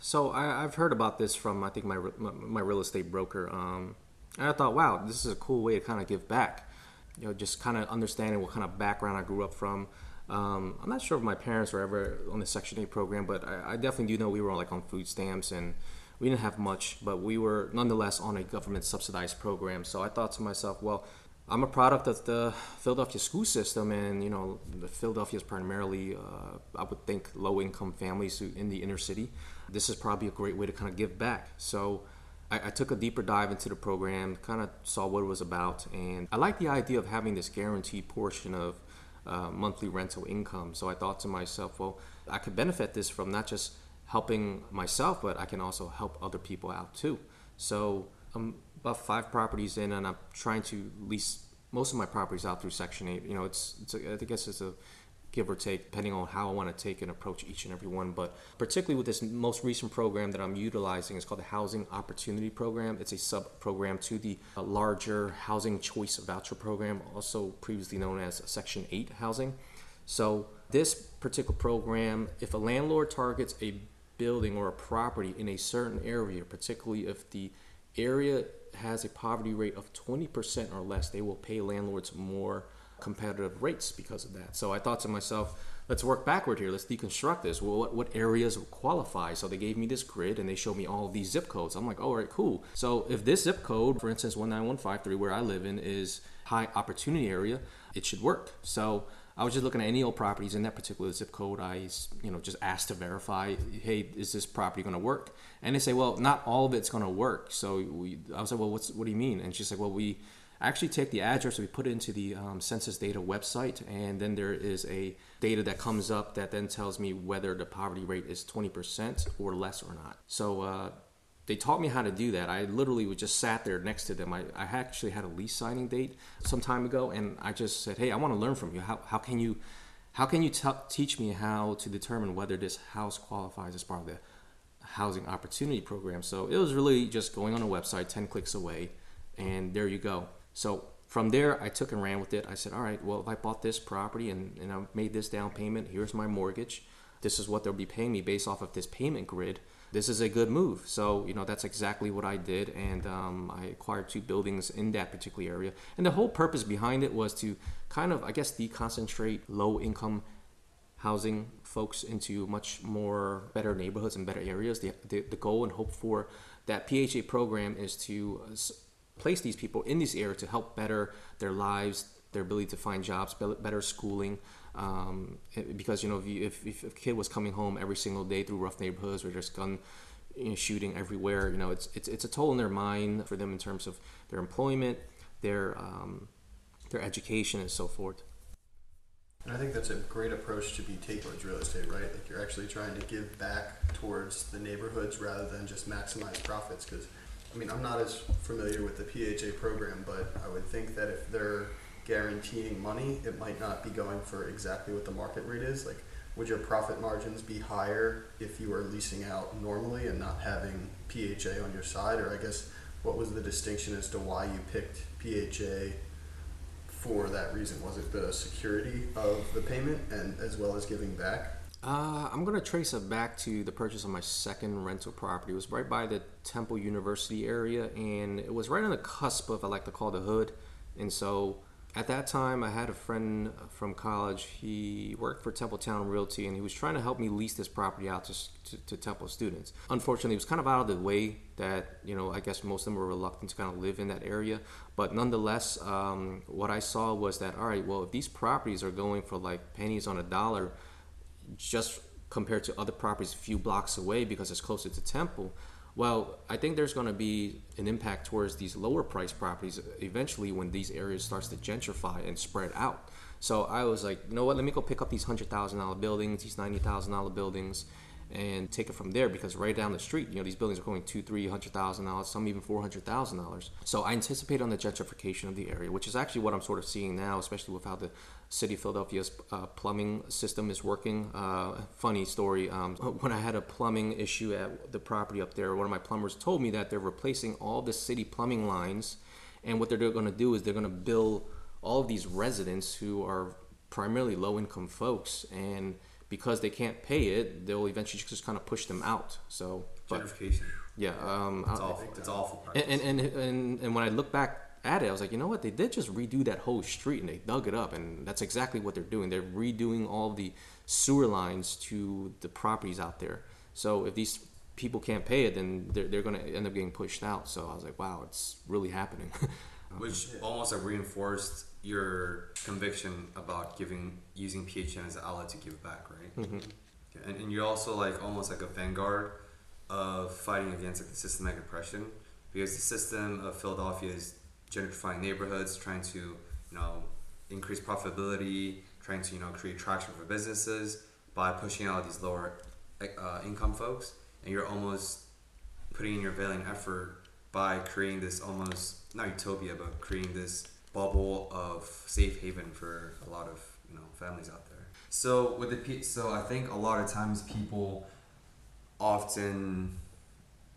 Speaker 3: So I, have heard about this from I think my my, my real estate broker. Um, and I thought, wow, this is a cool way to kind of give back. You know, just kind of understanding what kind of background I grew up from. Um, I'm not sure if my parents were ever on the Section 8 program, but I, I definitely do know we were like on food stamps and we didn't have much, but we were nonetheless on a government subsidized program. So I thought to myself, well, I'm a product of the Philadelphia school system, and you know, Philadelphia is primarily, uh, I would think, low income families in the inner city. This is probably a great way to kind of give back. So I, I took a deeper dive into the program, kind of saw what it was about, and I like the idea of having this guaranteed portion of uh, monthly rental income. So I thought to myself, well, I could benefit this from not just helping myself, but I can also help other people out too. So I'm about five properties in, and I'm trying to lease most of my properties out through Section 8. You know, it's, it's a, I guess it's a give or take, depending on how I want to take and approach each and every one. But particularly with this most recent program that I'm utilizing, it's called the Housing Opportunity Program. It's a sub program to the uh, larger Housing Choice Voucher Program, also previously known as Section 8 housing. So, this particular program, if a landlord targets a building or a property in a certain area, particularly if the area has a poverty rate of 20% or less, they will pay landlords more competitive rates because of that. So I thought to myself, let's work backward here. Let's deconstruct this. Well, what, what areas qualify? So they gave me this grid and they showed me all these zip codes. I'm like, all right, cool. So if this zip code, for instance, 19153, where I live in, is high opportunity area, it should work. So I was just looking at any old properties in that particular zip code. I, you know, just asked to verify, hey, is this property going to work? And they say, well, not all of it's going to work. So we, I was like, well, what's, what do you mean? And she's like, well, we actually take the address, we put it into the um, census data website, and then there is a data that comes up that then tells me whether the poverty rate is 20% or less or not. So uh, they taught me how to do that. I literally just sat there next to them. I, I actually had a lease signing date some time ago, and I just said, "Hey, I want to learn from you. How, how can you, how can you t- teach me how to determine whether this house qualifies as part of the housing opportunity program?" So it was really just going on a website, ten clicks away, and there you go. So from there, I took and ran with it. I said, "All right, well, if I bought this property and, and I made this down payment, here's my mortgage. This is what they'll be paying me based off of this payment grid." this is a good move. So, you know, that's exactly what I did. And um, I acquired two buildings in that particular area. And the whole purpose behind it was to kind of, I guess, deconcentrate low income housing folks into much more better neighborhoods and better areas. The, the, the goal and hope for that PHA program is to uh, place these people in these areas to help better their lives, their ability to find jobs, better schooling, um, because you know if, you, if, if, a kid was coming home every single day through rough neighborhoods where there's gun you know, shooting everywhere, you know it's, it's it's a toll on their mind for them in terms of their employment, their um, their education, and so forth.
Speaker 2: And I think that's a great approach to be taking towards real estate, right? Like you're actually trying to give back towards the neighborhoods rather than just maximize profits. Because, I mean, I'm not as familiar with the PHA program, but I would think that if they're guaranteeing money, it might not be going for exactly what the market rate is. Like, would your profit margins be higher if you were leasing out normally and not having PHA on your side? Or I guess what was the distinction as to why you picked PHA for that reason? Was it the security of the payment and as well as giving back?
Speaker 3: Uh, I'm going to trace it back to the purchase of my second rental property. It was right by the Temple University area, and it was right on the cusp of I like to call the hood. And so at that time, I had a friend from college. He worked for Temple Town Realty, and he was trying to help me lease this property out to, to, to, Temple students. Unfortunately, it was kind of out of the way that you know. I guess most of them were reluctant to kind of live in that area. But nonetheless, um, what I saw was that all right, well, if these properties are going for like pennies on a dollar, just compared to other properties a few blocks away because it's closer to Temple well, I think there's going to be an impact towards these lower price properties eventually when these areas starts to gentrify and spread out. So I was like, you know what? Let me go pick up these hundred thousand dollar buildings, these ninety thousand dollar buildings, and take it from there because right down the street, you know, these buildings are going two, three hundred thousand dollars, some even four hundred thousand dollars. So I anticipate on the gentrification of the area, which is actually what I'm sort of seeing now, especially with how the city of Philadelphia's uh, plumbing system is working. Uh, funny story: um, when I had a plumbing issue at the property up there, one of my plumbers told me that they're replacing all the city plumbing lines, and what they're going to do is they're going to bill all of these residents who are primarily low-income folks and because they can't pay it, they'll eventually just kind of push them out. So,
Speaker 1: but, gentrification.
Speaker 3: Yeah, um,
Speaker 1: it's awful. It's awful.
Speaker 3: And, and, and and when I look back at it, I was like, you know what? They did just redo that whole street and they dug it up, and that's exactly what they're doing. They're redoing all the sewer lines to the properties out there. So if these people can't pay it, then they're, they're going to end up getting pushed out. So I was like, wow, it's really happening.
Speaker 1: Which almost like reinforced your conviction about giving using PHA as an outlet to give back, right? Mm-hmm. And, and you're also like almost like a vanguard of fighting against like the systematic oppression because the system of Philadelphia is gentrifying neighborhoods, trying to you know increase profitability, trying to you know create traction for businesses by pushing out these lower uh, income folks, and you're almost putting in your valiant effort by creating this almost not utopia, but creating this bubble of safe haven for a lot of you know families out there. So with the so I think a lot of times people often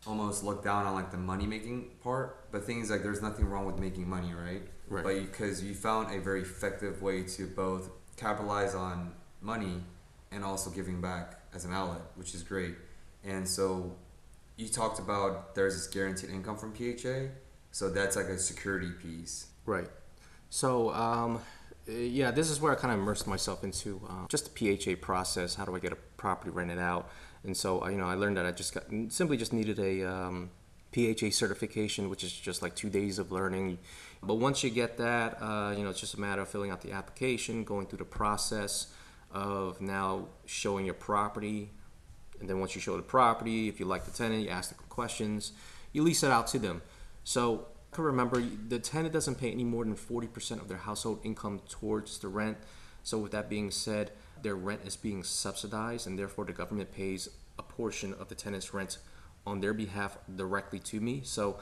Speaker 1: almost look down on like the money making part, but things like there's nothing wrong with making money, right?
Speaker 3: Right.
Speaker 1: But because you, found a very effective way to both capitalize on money and also giving back as an outlet, which is great. And so you talked about there's this guaranteed income from PHA, so that's like a security piece.
Speaker 3: Right. So um, Uh, yeah, this is where I kind of immersed myself into uh, just the PHA process. How do I get a property rented out? And so, you know, I learned that I just got simply just needed a um, PHA certification, which is just like two days of learning. But once you get that, uh, you know, it's just a matter of filling out the application, going through the process of now showing your property. And then once you show the property, if you like the tenant, you ask the questions, you lease it out to them. So remember the tenant doesn't pay any more than 40% of their household income towards the rent. So with that being said, their rent is being subsidized and therefore the government pays a portion of the tenant's rent on their behalf directly to me. So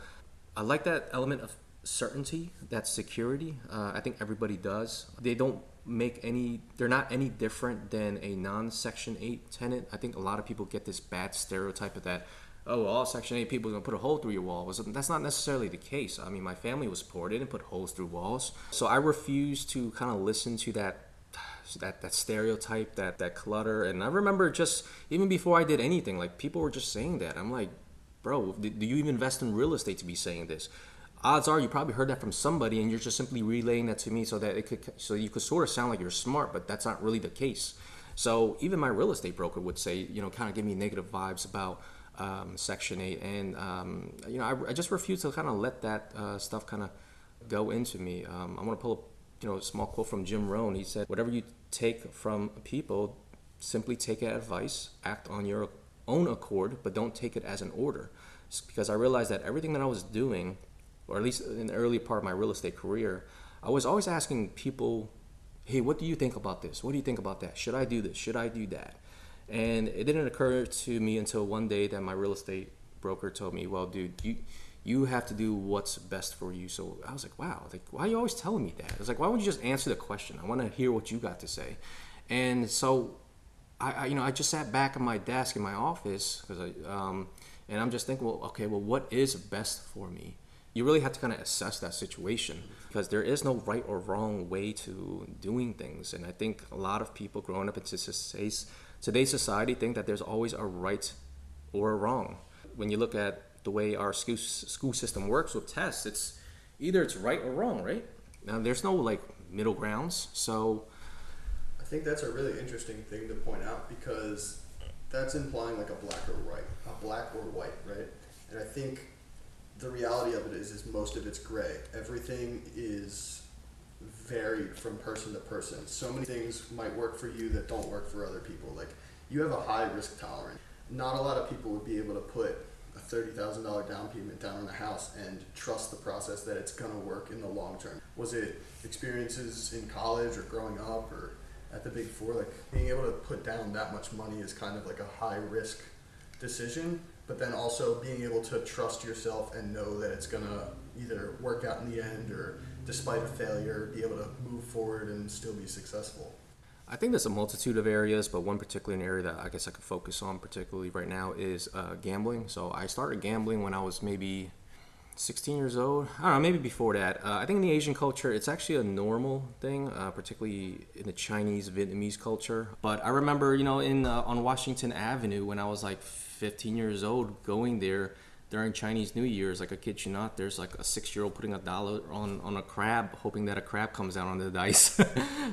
Speaker 3: I like that element of certainty, that security. Uh, I think everybody does. They don't make any, they're not any different than a non Section 8 tenant. I think a lot of people get this bad stereotype of that. Oh, all Section 8 people are going to put a hole through your wall. That's not necessarily the case. I mean, my family was poor. They didn't put holes through walls. So I refuse to kind of listen to that that that stereotype, that that clutter. And I remember just even before I did anything, like people were just saying that. I'm like, bro, do you even invest in real estate to be saying this? Odds are you probably heard that from somebody, and you're just simply relaying that to me so that it could so you could sort of sound like you're smart, but that's not really the case. So even my real estate broker would say, you know, kind of give me negative vibes about um, Section 8. And, um, you know, I, I, just refuse to kind of let that uh, stuff kind of go into me. Um, I want to pull up you know, a small quote from Jim Rohn. He said, "Whatever you take from people, simply take advice, act on your own accord, but don't take it as an order." Because I realized that everything that I was doing, or at least in the early part of my real estate career, I was always asking people, "Hey, what do you think about this? What do you think about that? Should I do this? Should I do that?" And it didn't occur to me until one day that my real estate broker told me, "Well, dude, you." You have to do what's best for you. So I was like, wow, like why are you always telling me that? I was like, why wouldn't you just answer the question? I want to hear what you got to say. And so, I, I you know I just sat back at my desk in my office because I um, and I'm just thinking, well, okay, well, what is best for me? You really have to kind of assess that situation because there is no right or wrong way to doing things. And I think a lot of people growing up in today's society think that there's always a right or a wrong. When you look at the way our school, school system works with tests, it's either it's right or wrong, right? Now there's no like middle grounds. So
Speaker 2: I think that's a really interesting thing to point out because that's implying like a black or white, a black or white, right? And I think the reality of it is, is most of it's gray. Everything is varied from person to person. So many things might work for you that don't work for other people. Like you have a high risk tolerance. Not a lot of people would be able to put a thirty thousand dollar down payment down on a house and trust the process that it's gonna work in the long term? Was it experiences in college or growing up or at the big four? Like being able to put down that much money is kind of like a high risk decision, but then also being able to trust yourself and know that it's gonna either work out in the end or despite a failure, be able to move forward and still be successful.
Speaker 3: I think there's a multitude of areas, but one particular area that I guess I could focus on particularly right now is uh, gambling. So I started gambling when I was maybe 16 years old. I don't know, maybe before that. Uh, I think in the Asian culture, it's actually a normal thing, uh, particularly in the Chinese, Vietnamese culture. But I remember, you know, in uh, on Washington Avenue when I was like 15 years old, going there during Chinese New Year's, like a kid you not, there's like a six-year-old putting a dollar on on a crab, hoping that a crab comes out on the dice.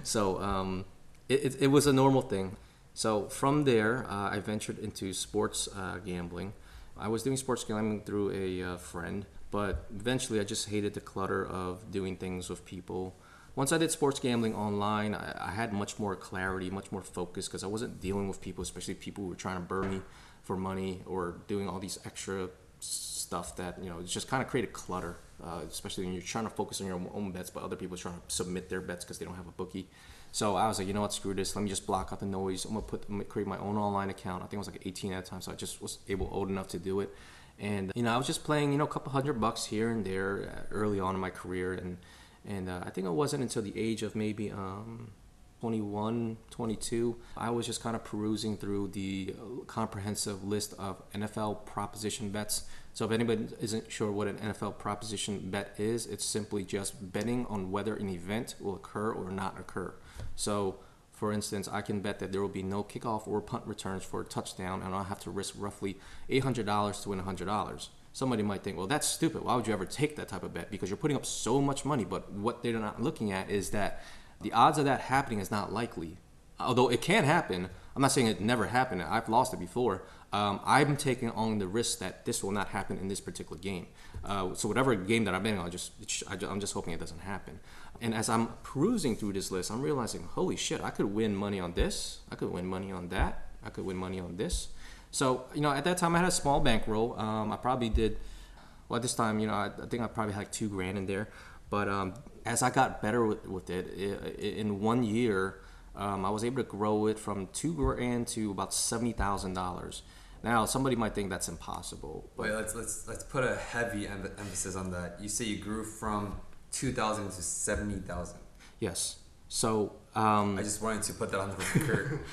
Speaker 3: so. Um, it, it, was a normal thing. So from there, uh, I ventured into sports uh, gambling. I was doing sports gambling through a uh, friend, but eventually I just hated the clutter of doing things with people. Once I did sports gambling online, I, I had much more clarity, much more focus because I wasn't dealing with people, especially people who were trying to burn me for money or doing all these extra stuff that you know it's just kind of created clutter, uh, especially when you're trying to focus on your own bets, but other people are trying to submit their bets because they don't have a bookie. So I was like, you know what, screw this. Let me just block out the noise. I'm gonna put I'm gonna create my own online account. I think I was like 18 at the time, so I just was able old enough to do it. And you know, I was just playing, you know, a couple hundred bucks here and there uh, early on in my career, and and uh, I think it wasn't until the age of maybe um, 21, 22, I was just kind of perusing through the uh, comprehensive list of NFL proposition bets. So if anybody isn't sure what an NFL proposition bet is, it's simply just betting on whether an event will occur or not occur. So, for instance, I can bet that there will be no kickoff or punt returns for a touchdown, and I'll have to risk roughly $800 to win $100. Somebody might think, well, that's stupid. Why would you ever take that type of bet? Because you're putting up so much money. But what they're not looking at is that The odds of that happening is not likely. Although it can happen, I'm not saying it never happened. I've lost it before. Um, I'm taking on the risk that this will not happen in this particular game. Uh, so whatever game that I'm in, I'll just, I'm just hoping it doesn't happen. And as I'm perusing through this list, I'm realizing, holy shit, I could win money on this. I could win money on that. I could win money on this. So you know, at that time, I had a small bankroll. Um, I probably did. Well, at this time, you know, I, I think I probably had like two grand in there. But um, as I got better with, with it, it, in one year, um, I was able to grow it from two grand to about seventy thousand dollars. Now, somebody might think that's impossible.
Speaker 1: Wait, let's let's let's put a heavy em- emphasis on that. You say you grew from two thousand to seventy thousand.
Speaker 3: Yes. So um,
Speaker 1: I just wanted to put that on the record.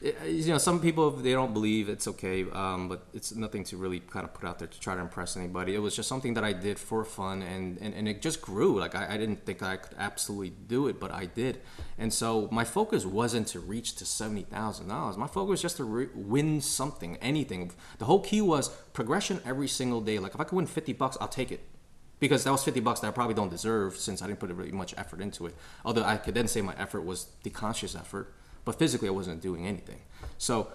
Speaker 3: you know, some people they don't believe it's okay, um, but it's nothing to really kind of put out there to try to impress anybody. It was just something that I did for fun, and, and, and it just grew. Like I, I didn't think I could absolutely do it, but I did. And so my focus wasn't to reach to seventy thousand dollars. My focus was just to re- win something, anything. The whole key was progression every single day. Like if I could win fifty bucks, I'll take it because that was 50 bucks that I probably don't deserve since I didn't put really much effort into it. Although I could then say my effort was the conscious effort but physically I wasn't doing anything. So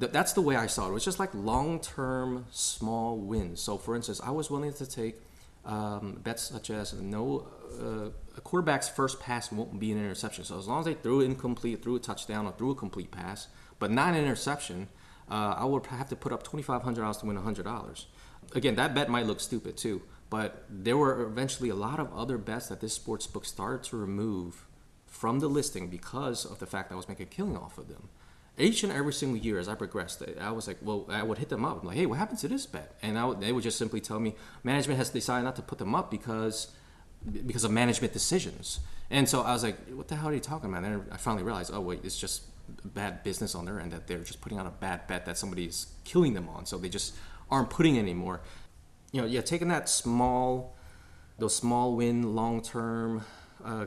Speaker 3: th- that's the way I saw it. It was just like long-term small wins. So for instance, I was willing to take um, bets such as no uh, a quarterback's first pass won't be an interception. So as long as they threw incomplete, threw a touchdown, or threw a complete pass, but not an interception, uh, I would have to put up twenty five hundred dollars to win hundred dollars. Again, that bet might look stupid too, but there were eventually a lot of other bets that this sports book started to remove from the listing because of the fact that I was making a killing off of them. Each and every single year as I progressed, I was like, well, I would hit them up. I'm like, hey, what happened to this bet? And would, they would just simply tell me management has decided not to put them up because because of management decisions. And so I was like, what the hell are you talking about? And I finally realized, oh wait, it's just bad business on their end that they're just putting out a bad bet that somebody is killing them on. So they just aren't putting anymore. You know, yeah, taking that small, those small win, long term uh,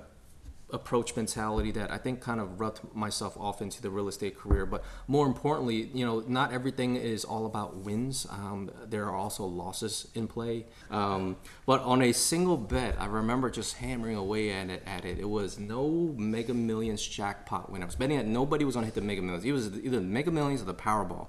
Speaker 3: approach mentality that I think kind of rubbed myself off into the real estate career. But more importantly, you know, not everything is all about wins. Um, there are also losses in play. Um, but on a single bet, I remember just hammering away at it. At it, it was no Mega Millions jackpot win. I was betting that nobody was going to hit the Mega Millions. It was either the Mega Millions or the Powerball.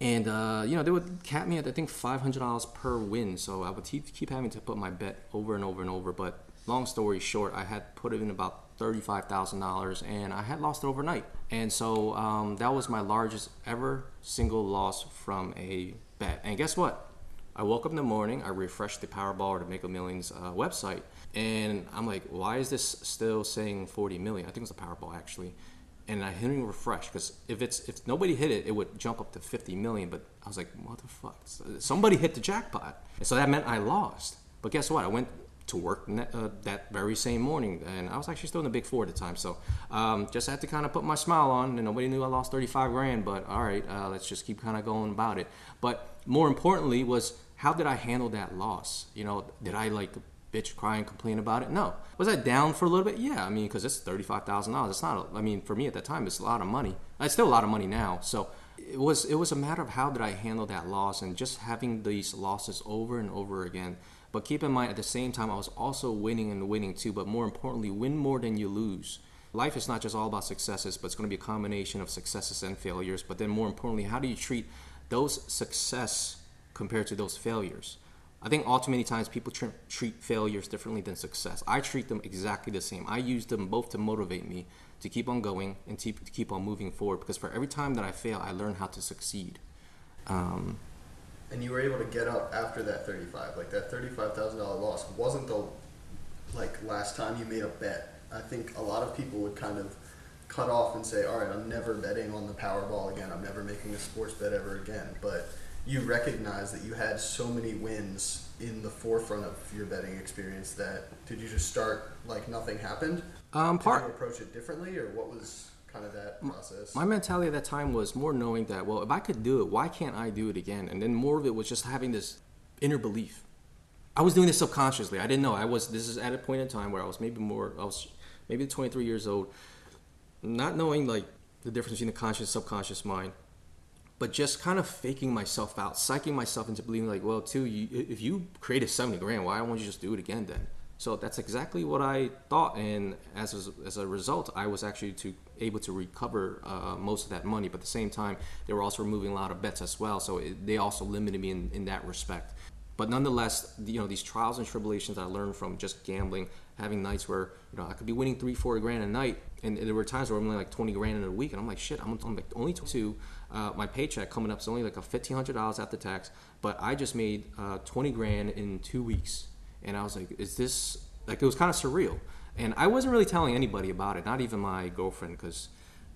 Speaker 3: And uh, you know they would cap me at I think five hundred dollars per win, so I would keep having to put my bet over and over and over. But long story short, I had put in about thirty-five thousand dollars, and I had lost it overnight. And so um, that was my largest ever single loss from a bet. And guess what? I woke up in the morning, I refreshed the Powerball or the Mega Millions uh, website, and I'm like, why is this still saying 40 million? I think it was the Powerball actually. And I hit refresh because if it's if nobody hit it, it would jump up to 50 million. But I was like, what the fuck? Somebody hit the jackpot, and so that meant I lost. But guess what? I went to work uh, that very same morning, and I was actually still in the Big Four at the time. So um, just had to kind of put my smile on, and nobody knew I lost 35 grand. But all right, uh, let's just keep kind of going about it. But more importantly was how did I handle that loss? You know, did I like bitch, cry, and complain about it? No. Was I down for a little bit? Yeah. I mean, because it's thirty-five thousand dollars. It's not. A, I mean, for me at that time, it's a lot of money. It's still a lot of money now. So it was. It was a matter of how did I handle that loss, and just having these losses over and over again but keep in mind, at the same time, I was also winning and winning too. But more importantly, win more than you lose. Life is not just all about successes, but it's going to be a combination of successes and failures. But then, more importantly, how do you treat those success compared to those failures? I think all too many times people tr- treat failures differently than success. I treat them exactly the same. I use them both to motivate me to keep on going and to, keep on moving forward. Because for every time that I fail, I learn how to succeed. Um,
Speaker 2: and you were able to get up after that 35 like that $35000 loss wasn't the like last time you made a bet. I think a lot of people would kind of cut off and say all right i'm never betting on the powerball again. I'm never making a sports bet ever again. But you recognize that you had so many wins in the forefront of your betting experience that did you just start like nothing happened?
Speaker 3: Um, part
Speaker 2: did you approach it differently or what was kind of that process?
Speaker 3: My mentality at that time was more knowing that, well, if I could do it, why can't I do it again? And then more of it was just having this inner belief. I was doing this subconsciously. I didn't know. I was. This is at a point in time where I was maybe more. I was maybe 23 years old, not knowing like the difference between the conscious subconscious mind, but just kind of faking myself out, psyching myself into believing like, well, Tu, you, if you created 70 grand, why won't you just do it again then? So that's exactly what I thought, and as a, as a result, I was actually to able to recover uh, most of that money. But at the same time, they were also removing a lot of bets as well, so it, they also limited me in, in that respect. But nonetheless, you know, these trials and tribulations I learned from just gambling, having nights where you know I could be winning three, four grand a night, and there were times where I'm only like twenty grand in a week, and I'm like, shit, I'm, I'm like only two. Uh, my paycheck coming up is only like a fifteen hundred dollars after tax, but I just made uh, twenty grand in two weeks and I was like, "Is this like?" It was kind of surreal, and I wasn't really telling anybody about it, not even my girlfriend, because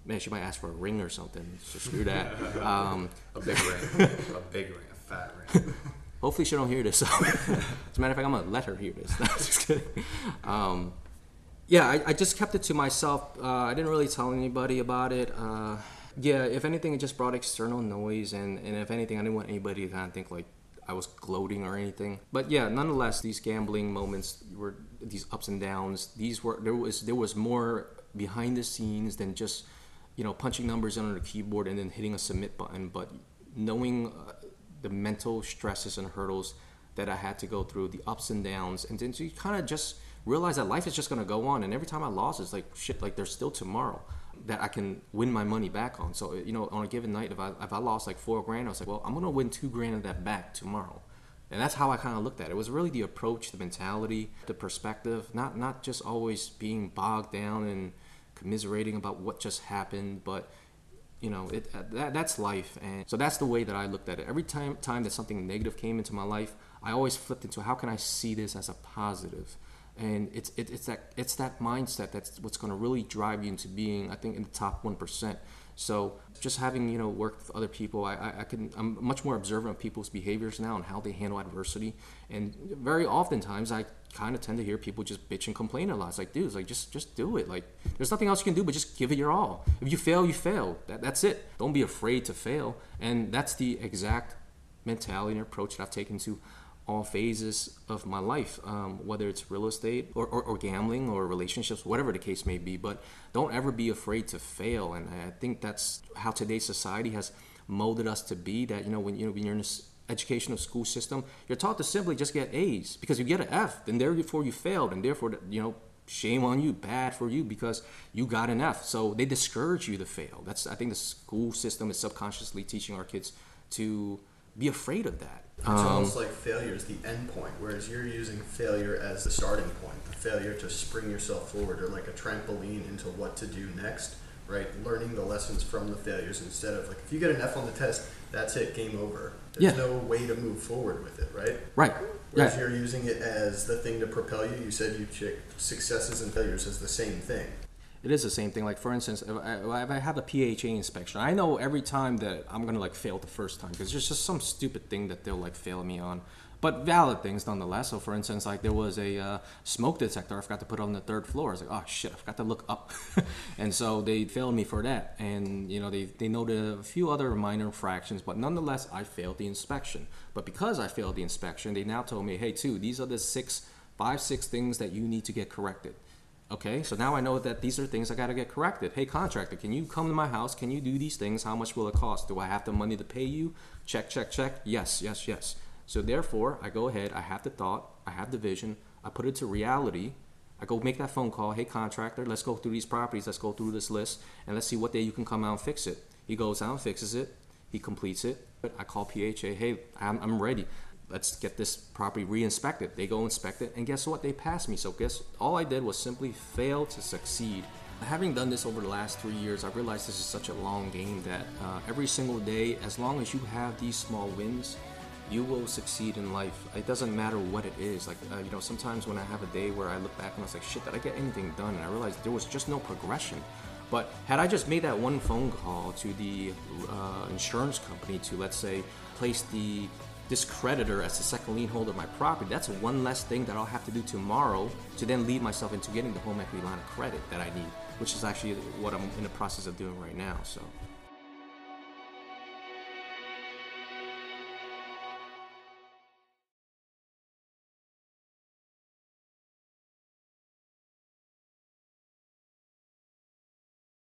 Speaker 3: man, she might ask for a ring or something. So screw that. Um,
Speaker 1: a big ring, a big ring, a fat ring.
Speaker 3: hopefully, she don't hear this. As a matter of fact, I'm gonna let her hear this. No, just kidding. Um, yeah, I, I, just kept it to myself. Uh, I didn't really tell anybody about it. Uh, yeah, if anything, it just brought external noise, and, and if anything, I didn't want anybody to kind of think like, I was gloating or anything. But yeah, nonetheless, these gambling moments were these ups and downs. These were there was there was more behind the scenes than just you know punching numbers on the keyboard and then hitting a submit button. But knowing uh, the mental stresses and hurdles that I had to go through, the ups and downs, and then you kind of just realize that life is just gonna go on. And every time I lost, it's like shit. Like there's still tomorrow that I can win my money back on. So you know, on a given night, if I if I lost like four grand, I was like, well, I'm gonna win two grand of that back tomorrow. And that's how I kind of looked at it. It was really the approach, the mentality, the perspective, not not just always being bogged down and commiserating about what just happened, but you know, it uh, that, that's life. And so that's the way that I looked at it. Every time time that something negative came into my life, I always flipped into how can I see this as a positive and it's it, it's that it's that mindset that's what's going to really drive you into being I think in the top one percent. So just having you know worked with other people, I, I, I, can I'm much more observant of people's behaviors now and how they handle adversity. And very oftentimes I kind of tend to hear people just bitch and complain a lot. It's like, dude, it's like just just do it. Like there's nothing else you can do but just give it your all. If you fail, you fail. That, that's it. Don't be afraid to fail. And that's the exact mentality and approach that I've taken to all phases of my life, um, whether it's real estate or, or, or, gambling or relationships, whatever the case may be. But don't ever be afraid to fail. And I think that's how today's society has molded us to be. That you know when you know when you're in this educational school system, you're taught to simply just get A's because you get an F, then therefore you failed, and therefore you know shame on you, bad for you because you got an F. So they discourage you to fail. That's I think the school system is subconsciously teaching our kids to be afraid of that.
Speaker 2: It's um, almost like failure is the end point, whereas you're using failure as the starting point, the failure to spring yourself forward or like a trampoline into what to do next, right? Learning the lessons from the failures instead of like if you get an F on the test, that's it, game over. There's yeah. no way to move forward with it, right?
Speaker 3: Right.
Speaker 2: Whereas yeah. you're using it as the thing to propel you. You said you check successes and failures as the same thing
Speaker 3: it is the same thing. Like for instance, if I, if I, have a PHA inspection, I know every time that I'm gonna like fail the first time because there's just some stupid thing that they'll like fail me on, but valid things nonetheless. So for instance, like there was a uh, smoke detector I forgot to put on the third floor. I was like, oh shit, I forgot to look up, and so they failed me for that. And you know they they noted a few other minor infractions, but nonetheless I failed the inspection. But because I failed the inspection, they now told me, hey, Tu, these are the six, five, six things that you need to get corrected. Okay, so now I know that these are things I got to get corrected. Hey, contractor, can you come to my house? Can you do these things? How much will it cost? Do I have the money to pay you? Check, check, check. Yes, yes, yes. So therefore, I go ahead. I have the thought. I have the vision. I put it to reality. I go make that phone call. Hey, contractor, let's go through these properties. Let's go through this list and let's see what day you can come out and fix it. He goes out and fixes it. He completes it. I call PHA. Hey, I'm, I'm ready let's get this property re-inspected. They go inspect it, and guess what? They passed me. So guess all I did was simply fail to succeed. Having done this over the last three years, I realized this is such a long game that uh, every single day, as long as you have these small wins, you will succeed in life. It doesn't matter what it is. Like uh, you know, sometimes when I have a day where I look back and I was like, "Shit, did I get anything done?" And I realized there was just no progression. But had I just made that one phone call to the uh, insurance company to, let's say, place the this creditor as the second lien holder of my property, that's one less thing that I'll have to do tomorrow to then lead myself into getting the home equity line of credit that I need, which is actually what I'm in the process of doing right now. So.